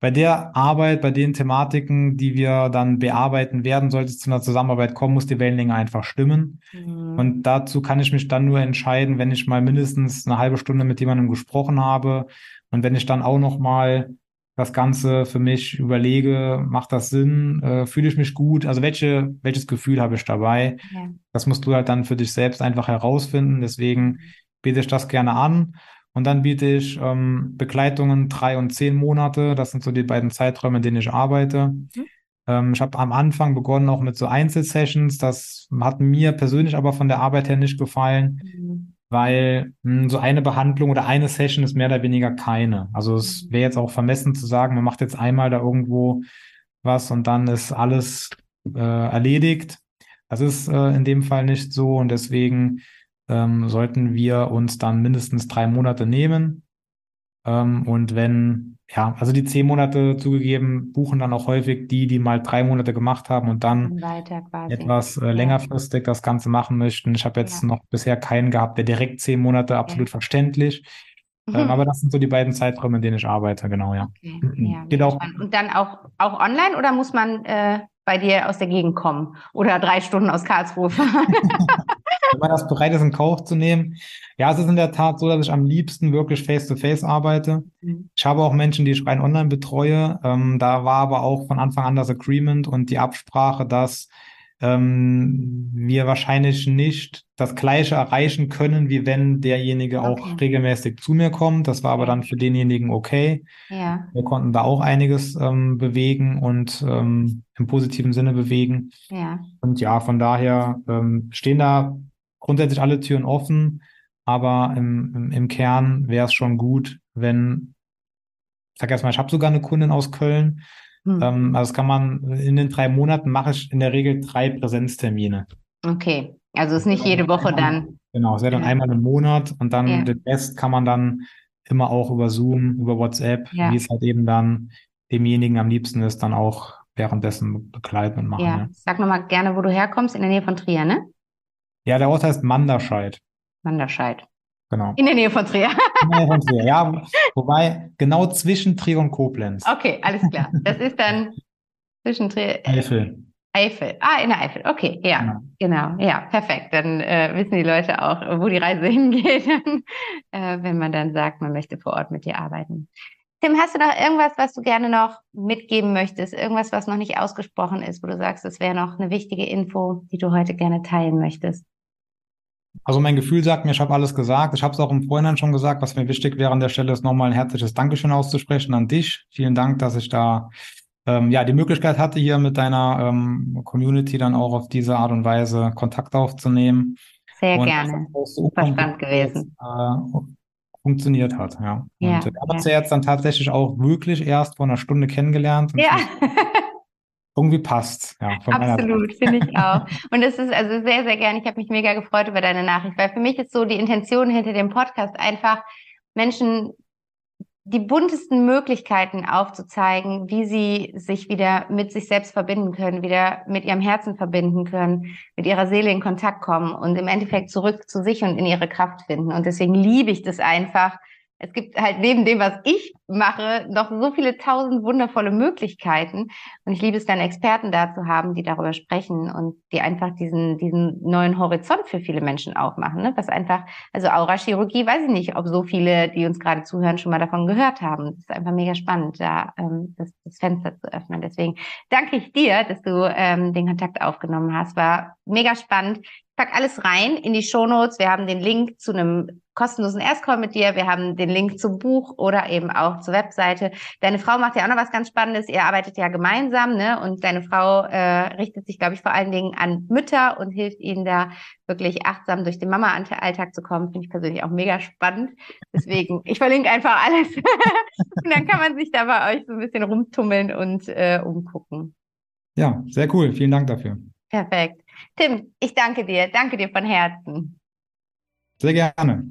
bei der Arbeit, bei den Thematiken, die wir dann bearbeiten werden, sollte es zu einer Zusammenarbeit kommen, muss die Wellenlänge einfach stimmen. Mhm. Und dazu kann ich mich dann nur entscheiden, wenn ich mal mindestens eine halbe Stunde mit jemandem gesprochen habe und wenn ich dann auch noch mal das Ganze für mich überlege, macht das Sinn, äh, fühle ich mich gut, also welche, welches Gefühl habe ich dabei? Ja. Das musst du halt dann für dich selbst einfach herausfinden. Deswegen biete ich das gerne an. Und dann biete ich ähm, Begleitungen drei und zehn Monate. Das sind so die beiden Zeiträume, in denen ich arbeite. Mhm. Ähm, ich habe am Anfang begonnen auch mit so Einzelsessions. Das hat mir persönlich aber von der Arbeit her nicht gefallen. Mhm weil mh, hm, so eine Behandlung oder eine Session ist mehr oder weniger keine. Also es wäre jetzt auch vermessen zu sagen, man macht jetzt einmal da irgendwo was und dann ist alles äh, erledigt. Das ist äh, in dem Fall nicht so und deswegen ähm, sollten wir uns dann mindestens drei Monate nehmen. Ähm, und wenn ja, also die zehn Monate zugegeben, buchen dann auch häufig die, die mal drei Monate gemacht haben und dann etwas äh, längerfristig das Ganze machen möchten. Ich habe jetzt ja. noch bisher keinen gehabt, der direkt zehn Monate, absolut ja. verständlich. Mhm. Ähm, [LAUGHS] aber das sind so die beiden Zeiträume, in denen ich arbeite, genau, ja. Okay. Mhm. ja Geht auch. Und dann auch, auch online oder muss man äh, bei dir aus der Gegend kommen oder drei Stunden aus Karlsruhe fahren? [LAUGHS] Wenn man das bereit ist, in Kauf zu nehmen. Ja, es ist in der Tat so, dass ich am liebsten wirklich face-to-face -face arbeite. Mhm. Ich habe auch Menschen, die ich rein online betreue. Ähm, da war aber auch von Anfang an das Agreement und die Absprache, dass ähm, wir wahrscheinlich nicht das Gleiche erreichen können, wie wenn derjenige okay. auch regelmäßig zu mir kommt. Das war aber dann für denjenigen okay. Ja. Wir konnten da auch einiges ähm, bewegen und ähm, im positiven Sinne bewegen. Ja. Und ja, von daher ähm, stehen da grundsätzlich alle Türen offen, aber im, im, im Kern wäre es schon gut, wenn, ich sag erstmal, ich habe sogar eine Kundin aus Köln, Hm. Ähm, also das kann man, in den drei Monaten mache ich in der Regel drei Präsenztermine. Okay, also ist nicht jede Woche dann. Genau, es wäre dann ja. einmal im Monat und dann ja. den Rest kann man dann immer auch über Zoom, über WhatsApp, ja. wie es halt eben dann demjenigen am liebsten ist, dann auch währenddessen begleiten und machen. Ja, ja. sag nochmal gerne, wo du herkommst, in der Nähe von Trier, ne? Ja, der Ort heißt Manderscheid. Manderscheid. Genau. In der Nähe von Trier. In der Nähe von Trier, ja. [LAUGHS] Wobei, genau zwischen Trier und Koblenz. Okay, alles klar. Das ist dann zwischen Trier. Eifel. Eifel. Ah, in der Eifel. Okay, ja, ja. genau. Ja, perfekt. Dann äh, wissen die Leute auch, wo die Reise [LAUGHS] hingeht, äh, wenn man dann sagt, man möchte vor Ort mit dir arbeiten. Tim, hast du noch irgendwas, was du gerne noch mitgeben möchtest? Irgendwas, was noch nicht ausgesprochen ist, wo du sagst, das wäre noch eine wichtige Info, die du heute gerne teilen möchtest? Also mein Gefühl sagt mir, ich habe alles gesagt. Ich habe es auch im Vorhinein schon gesagt. Was mir wichtig wäre an der Stelle, ist nochmal ein herzliches Dankeschön auszusprechen an dich. Vielen Dank, dass ich da ähm, ja die Möglichkeit hatte, hier mit deiner ähm, Community dann auch auf diese Art und Weise Kontakt aufzunehmen. Sehr und gerne. Super spannend gewesen. Äh, funktioniert hat. Ja. ja und wir haben uns ja jetzt dann tatsächlich auch wirklich erst vor einer Stunde kennengelernt. ja. [LAUGHS] irgendwie passt. Ja, Absolut, finde ich auch. Und es ist also sehr, sehr gerne. Ich habe mich mega gefreut über deine Nachricht, weil für mich ist so die Intention hinter dem Podcast einfach Menschen die buntesten Möglichkeiten aufzuzeigen, wie sie sich wieder mit sich selbst verbinden können, wieder mit ihrem Herzen verbinden können, mit ihrer Seele in Kontakt kommen und im Endeffekt zurück zu sich und in ihre Kraft finden. Und deswegen liebe ich das einfach, es gibt halt neben dem, was ich mache, noch so viele tausend wundervolle Möglichkeiten. Und ich liebe es dann, Experten da zu haben, die darüber sprechen und die einfach diesen, diesen neuen Horizont für viele Menschen aufmachen. Ne? Was einfach, also Aura-Chirurgie, weiß ich nicht, ob so viele, die uns gerade zuhören, schon mal davon gehört haben. Das ist einfach mega spannend, da ähm, das, das Fenster zu öffnen. Deswegen danke ich dir, dass du ähm, den Kontakt aufgenommen hast. War mega spannend. Pack alles rein in die Shownotes. Wir haben den Link zu einem kostenlosen Erstcall mit dir. Wir haben den Link zum Buch oder eben auch zur Webseite. Deine Frau macht ja auch noch was ganz Spannendes. Ihr arbeitet ja gemeinsam, ne? Und deine Frau äh, richtet sich, glaube ich, vor allen Dingen an Mütter und hilft ihnen da wirklich achtsam durch den Mama-Alltag zu kommen. Finde ich persönlich auch mega spannend. Deswegen, ich verlinke einfach alles. [LAUGHS] und dann kann man sich da bei euch so ein bisschen rumtummeln und äh, umgucken. Ja, sehr cool. Vielen Dank dafür. Perfekt. Tim, ich danke dir. Danke dir von Herzen. Sehr gerne.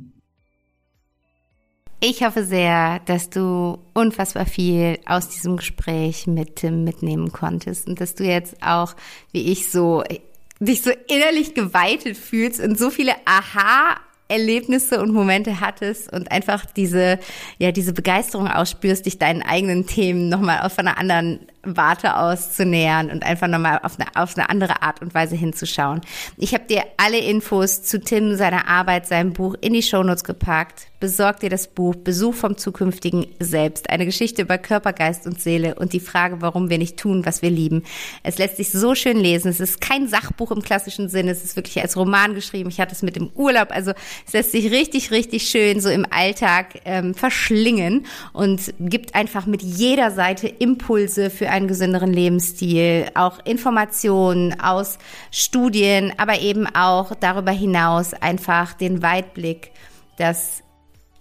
Ich hoffe sehr, dass du unfassbar viel aus diesem Gespräch mit Tim mitnehmen konntest und dass du jetzt auch, wie ich so, dich so innerlich geweitet fühlst und so viele Aha Erlebnisse und Momente hattest und einfach diese, ja, diese Begeisterung ausspürst, dich deinen eigenen Themen nochmal auf einer anderen Warte auszunähern und einfach nochmal auf eine, auf eine andere Art und Weise hinzuschauen. Ich habe dir alle Infos zu Tim, seiner Arbeit, seinem Buch in die Shownotes gepackt. Besorg dir das Buch Besuch vom zukünftigen Selbst. Eine Geschichte über Körper, Geist und Seele und die Frage, warum wir nicht tun, was wir lieben. Es lässt sich so schön lesen. Es ist kein Sachbuch im klassischen Sinne. Es ist wirklich als Roman geschrieben. Ich hatte es mit dem Urlaub. Also es lässt sich richtig, richtig schön so im Alltag ähm, verschlingen und gibt einfach mit jeder Seite Impulse für einen gesünderen Lebensstil, auch Informationen aus Studien, aber eben auch darüber hinaus einfach den Weitblick, dass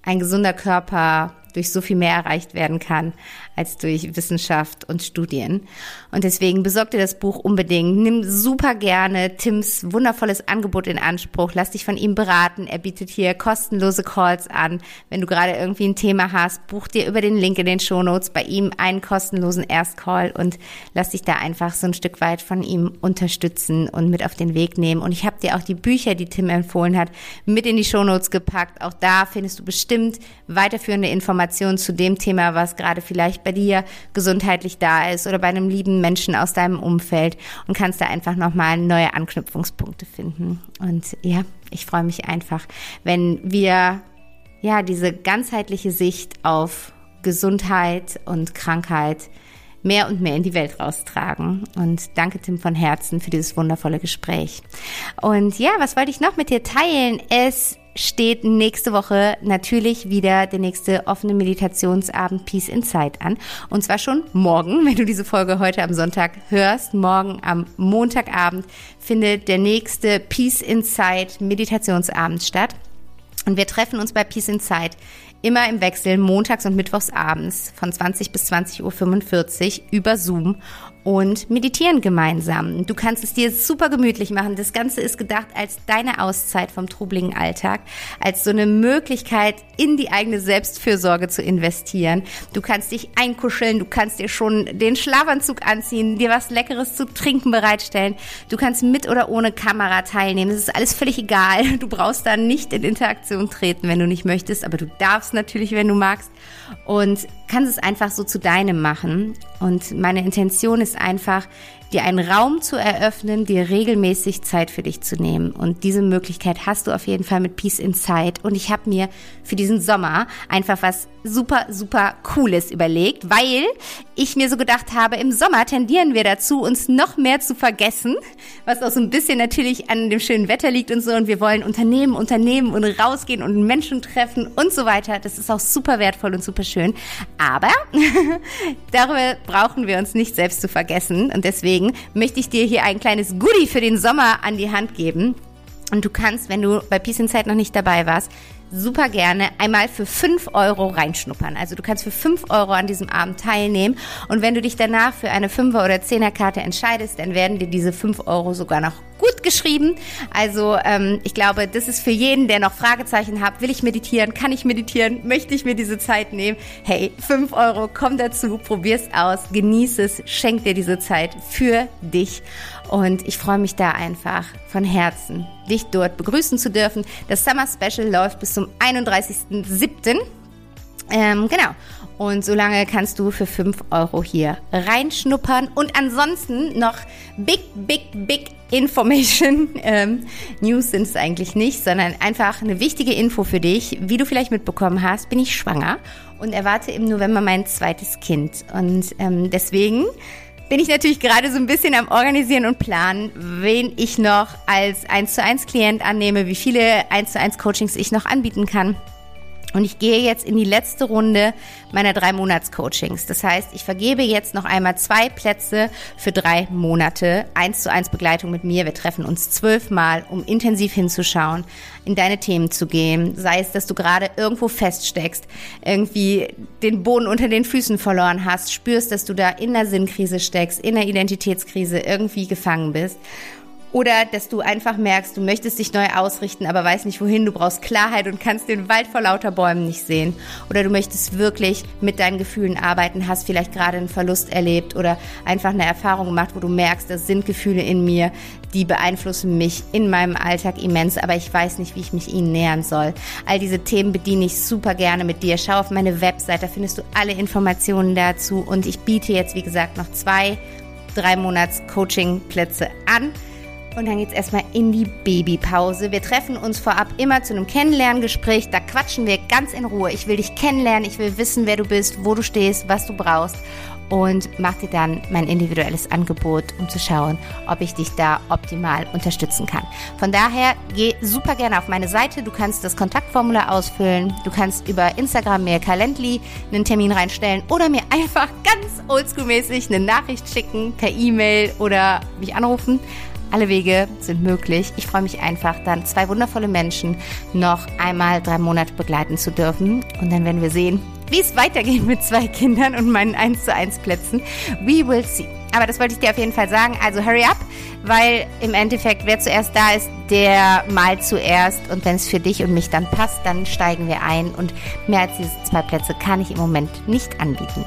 ein gesunder Körper durch so viel mehr erreicht werden kann als durch Wissenschaft und Studien. Und deswegen besorg dir das Buch unbedingt. Nimm super gerne Tims wundervolles Angebot in Anspruch. Lass dich von ihm beraten. Er bietet hier kostenlose Calls an. Wenn du gerade irgendwie ein Thema hast, buch dir über den Link in den Shownotes bei ihm einen kostenlosen Erstcall und lass dich da einfach so ein Stück weit von ihm unterstützen und mit auf den Weg nehmen. Und ich habe dir auch die Bücher, die Tim empfohlen hat, mit in die Shownotes gepackt. Auch da findest du bestimmt weiterführende Informationen zu dem Thema, was gerade vielleicht bei dir gesundheitlich da ist oder bei einem lieben Menschen aus deinem Umfeld und kannst da einfach nochmal neue Anknüpfungspunkte finden. Und ja, ich freue mich einfach, wenn wir ja diese ganzheitliche Sicht auf Gesundheit und Krankheit mehr und mehr in die Welt raustragen. Und danke Tim von Herzen für dieses wundervolle Gespräch. Und ja, was wollte ich noch mit dir teilen? Es steht nächste Woche natürlich wieder der nächste offene Meditationsabend Peace Inside an. Und zwar schon morgen, wenn du diese Folge heute am Sonntag hörst. Morgen am Montagabend findet der nächste Peace Inside Meditationsabend statt. Und wir treffen uns bei Peace Inside immer im Wechsel montags und mittwochs abends von 20 bis 20.45 Uhr über Zoom und meditieren gemeinsam. Du kannst es dir super gemütlich machen. Das Ganze ist gedacht als deine Auszeit vom trubligen Alltag, als so eine Möglichkeit, in die eigene Selbstfürsorge zu investieren. Du kannst dich einkuscheln, du kannst dir schon den Schlafanzug anziehen, dir was Leckeres zu trinken bereitstellen. Du kannst mit oder ohne Kamera teilnehmen. Das ist alles völlig egal. Du brauchst da nicht in Interaktion treten, wenn du nicht möchtest, aber du darfst natürlich, wenn du magst. Und kannst es einfach so zu deinem machen. Und meine Intention ist einfach, dir einen Raum zu eröffnen, dir regelmäßig Zeit für dich zu nehmen. Und diese Möglichkeit hast du auf jeden Fall mit Peace Inside. Und ich habe mir für diesen Sommer einfach was super, super Cooles überlegt, weil ich mir so gedacht habe, im Sommer tendieren wir dazu, uns noch mehr zu vergessen, was auch so ein bisschen natürlich an dem schönen Wetter liegt und so. Und wir wollen Unternehmen, Unternehmen und rausgehen und Menschen treffen und so weiter. Das ist auch super wertvoll und super schön. Aber [LAUGHS] darüber brauchen wir uns nicht selbst zu vergessen. Und deswegen möchte ich dir hier ein kleines Goodie für den Sommer an die Hand geben. Und du kannst, wenn du bei Peace Inside noch nicht dabei warst, super gerne einmal für 5 Euro reinschnuppern. Also du kannst für 5 Euro an diesem Abend teilnehmen und wenn du dich danach für eine 5er oder 10er Karte entscheidest, dann werden dir diese 5 Euro sogar noch gut geschrieben. Also ähm, ich glaube, das ist für jeden, der noch Fragezeichen hat, will ich meditieren, kann ich meditieren, möchte ich mir diese Zeit nehmen? Hey, 5 Euro, komm dazu, probier's aus, genieß es, schenk dir diese Zeit für dich. Und ich freue mich da einfach von Herzen, dich dort begrüßen zu dürfen. Das Summer Special läuft bis zum 31.07. Ähm, genau. Und solange kannst du für 5 Euro hier reinschnuppern. Und ansonsten noch big, big, big Information. [LAUGHS] Ähm, News sind es eigentlich nicht, sondern einfach eine wichtige Info für dich. Wie du vielleicht mitbekommen hast, bin ich schwanger und erwarte im November mein zweites Kind. Und ähm, deswegen bin ich natürlich gerade so ein bisschen am Organisieren und Planen, wen ich noch als 1 zu 1 Klient annehme, wie viele 1 zu 1 Coachings ich noch anbieten kann. Und ich gehe jetzt in die letzte Runde meiner drei Monats-Coachings. Das heißt, ich vergebe jetzt noch einmal zwei Plätze für drei Monate. Eins zu eins Begleitung mit mir. Wir treffen uns zwölfmal, um intensiv hinzuschauen, in deine Themen zu gehen. Sei es, dass du gerade irgendwo feststeckst, irgendwie den Boden unter den Füßen verloren hast, spürst, dass du da in der Sinnkrise steckst, in der Identitätskrise irgendwie gefangen bist. Oder dass du einfach merkst, du möchtest dich neu ausrichten, aber weißt nicht wohin, du brauchst Klarheit und kannst den Wald vor lauter Bäumen nicht sehen. Oder du möchtest wirklich mit deinen Gefühlen arbeiten, hast vielleicht gerade einen Verlust erlebt oder einfach eine Erfahrung gemacht, wo du merkst, das sind Gefühle in mir, die beeinflussen mich in meinem Alltag immens, aber ich weiß nicht, wie ich mich ihnen nähern soll. All diese Themen bediene ich super gerne mit dir. Schau auf meine Website, da findest du alle Informationen dazu und ich biete jetzt, wie gesagt, noch zwei, drei Monats Coaching-Plätze an. Und dann geht's erstmal in die Babypause. Wir treffen uns vorab immer zu einem Kennenlerngespräch. Da quatschen wir ganz in Ruhe. Ich will dich kennenlernen. Ich will wissen, wer du bist, wo du stehst, was du brauchst. Und mach dir dann mein individuelles Angebot, um zu schauen, ob ich dich da optimal unterstützen kann. Von daher geh super gerne auf meine Seite. Du kannst das Kontaktformular ausfüllen. Du kannst über Instagram mir Calendly einen Termin reinstellen oder mir einfach ganz oldschool-mäßig eine Nachricht schicken per E-Mail oder mich anrufen. Alle Wege sind möglich. Ich freue mich einfach, dann zwei wundervolle Menschen noch einmal drei Monate begleiten zu dürfen. Und dann werden wir sehen, wie es weitergeht mit zwei Kindern und meinen 1 zu 1 Plätzen. We will see. Aber das wollte ich dir auf jeden Fall sagen. Also hurry up, weil im Endeffekt, wer zuerst da ist, der mal zuerst. Und wenn es für dich und mich dann passt, dann steigen wir ein. Und mehr als diese zwei Plätze kann ich im Moment nicht anbieten.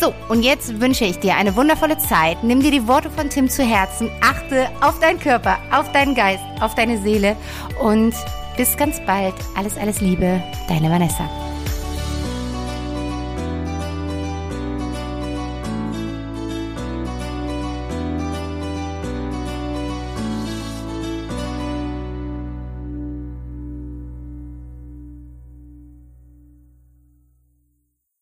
So, und jetzt wünsche ich dir eine wundervolle Zeit. Nimm dir die Worte von Tim zu Herzen. Achte auf deinen Körper, auf deinen Geist, auf deine Seele. Und bis ganz bald. Alles, alles Liebe. Deine Vanessa.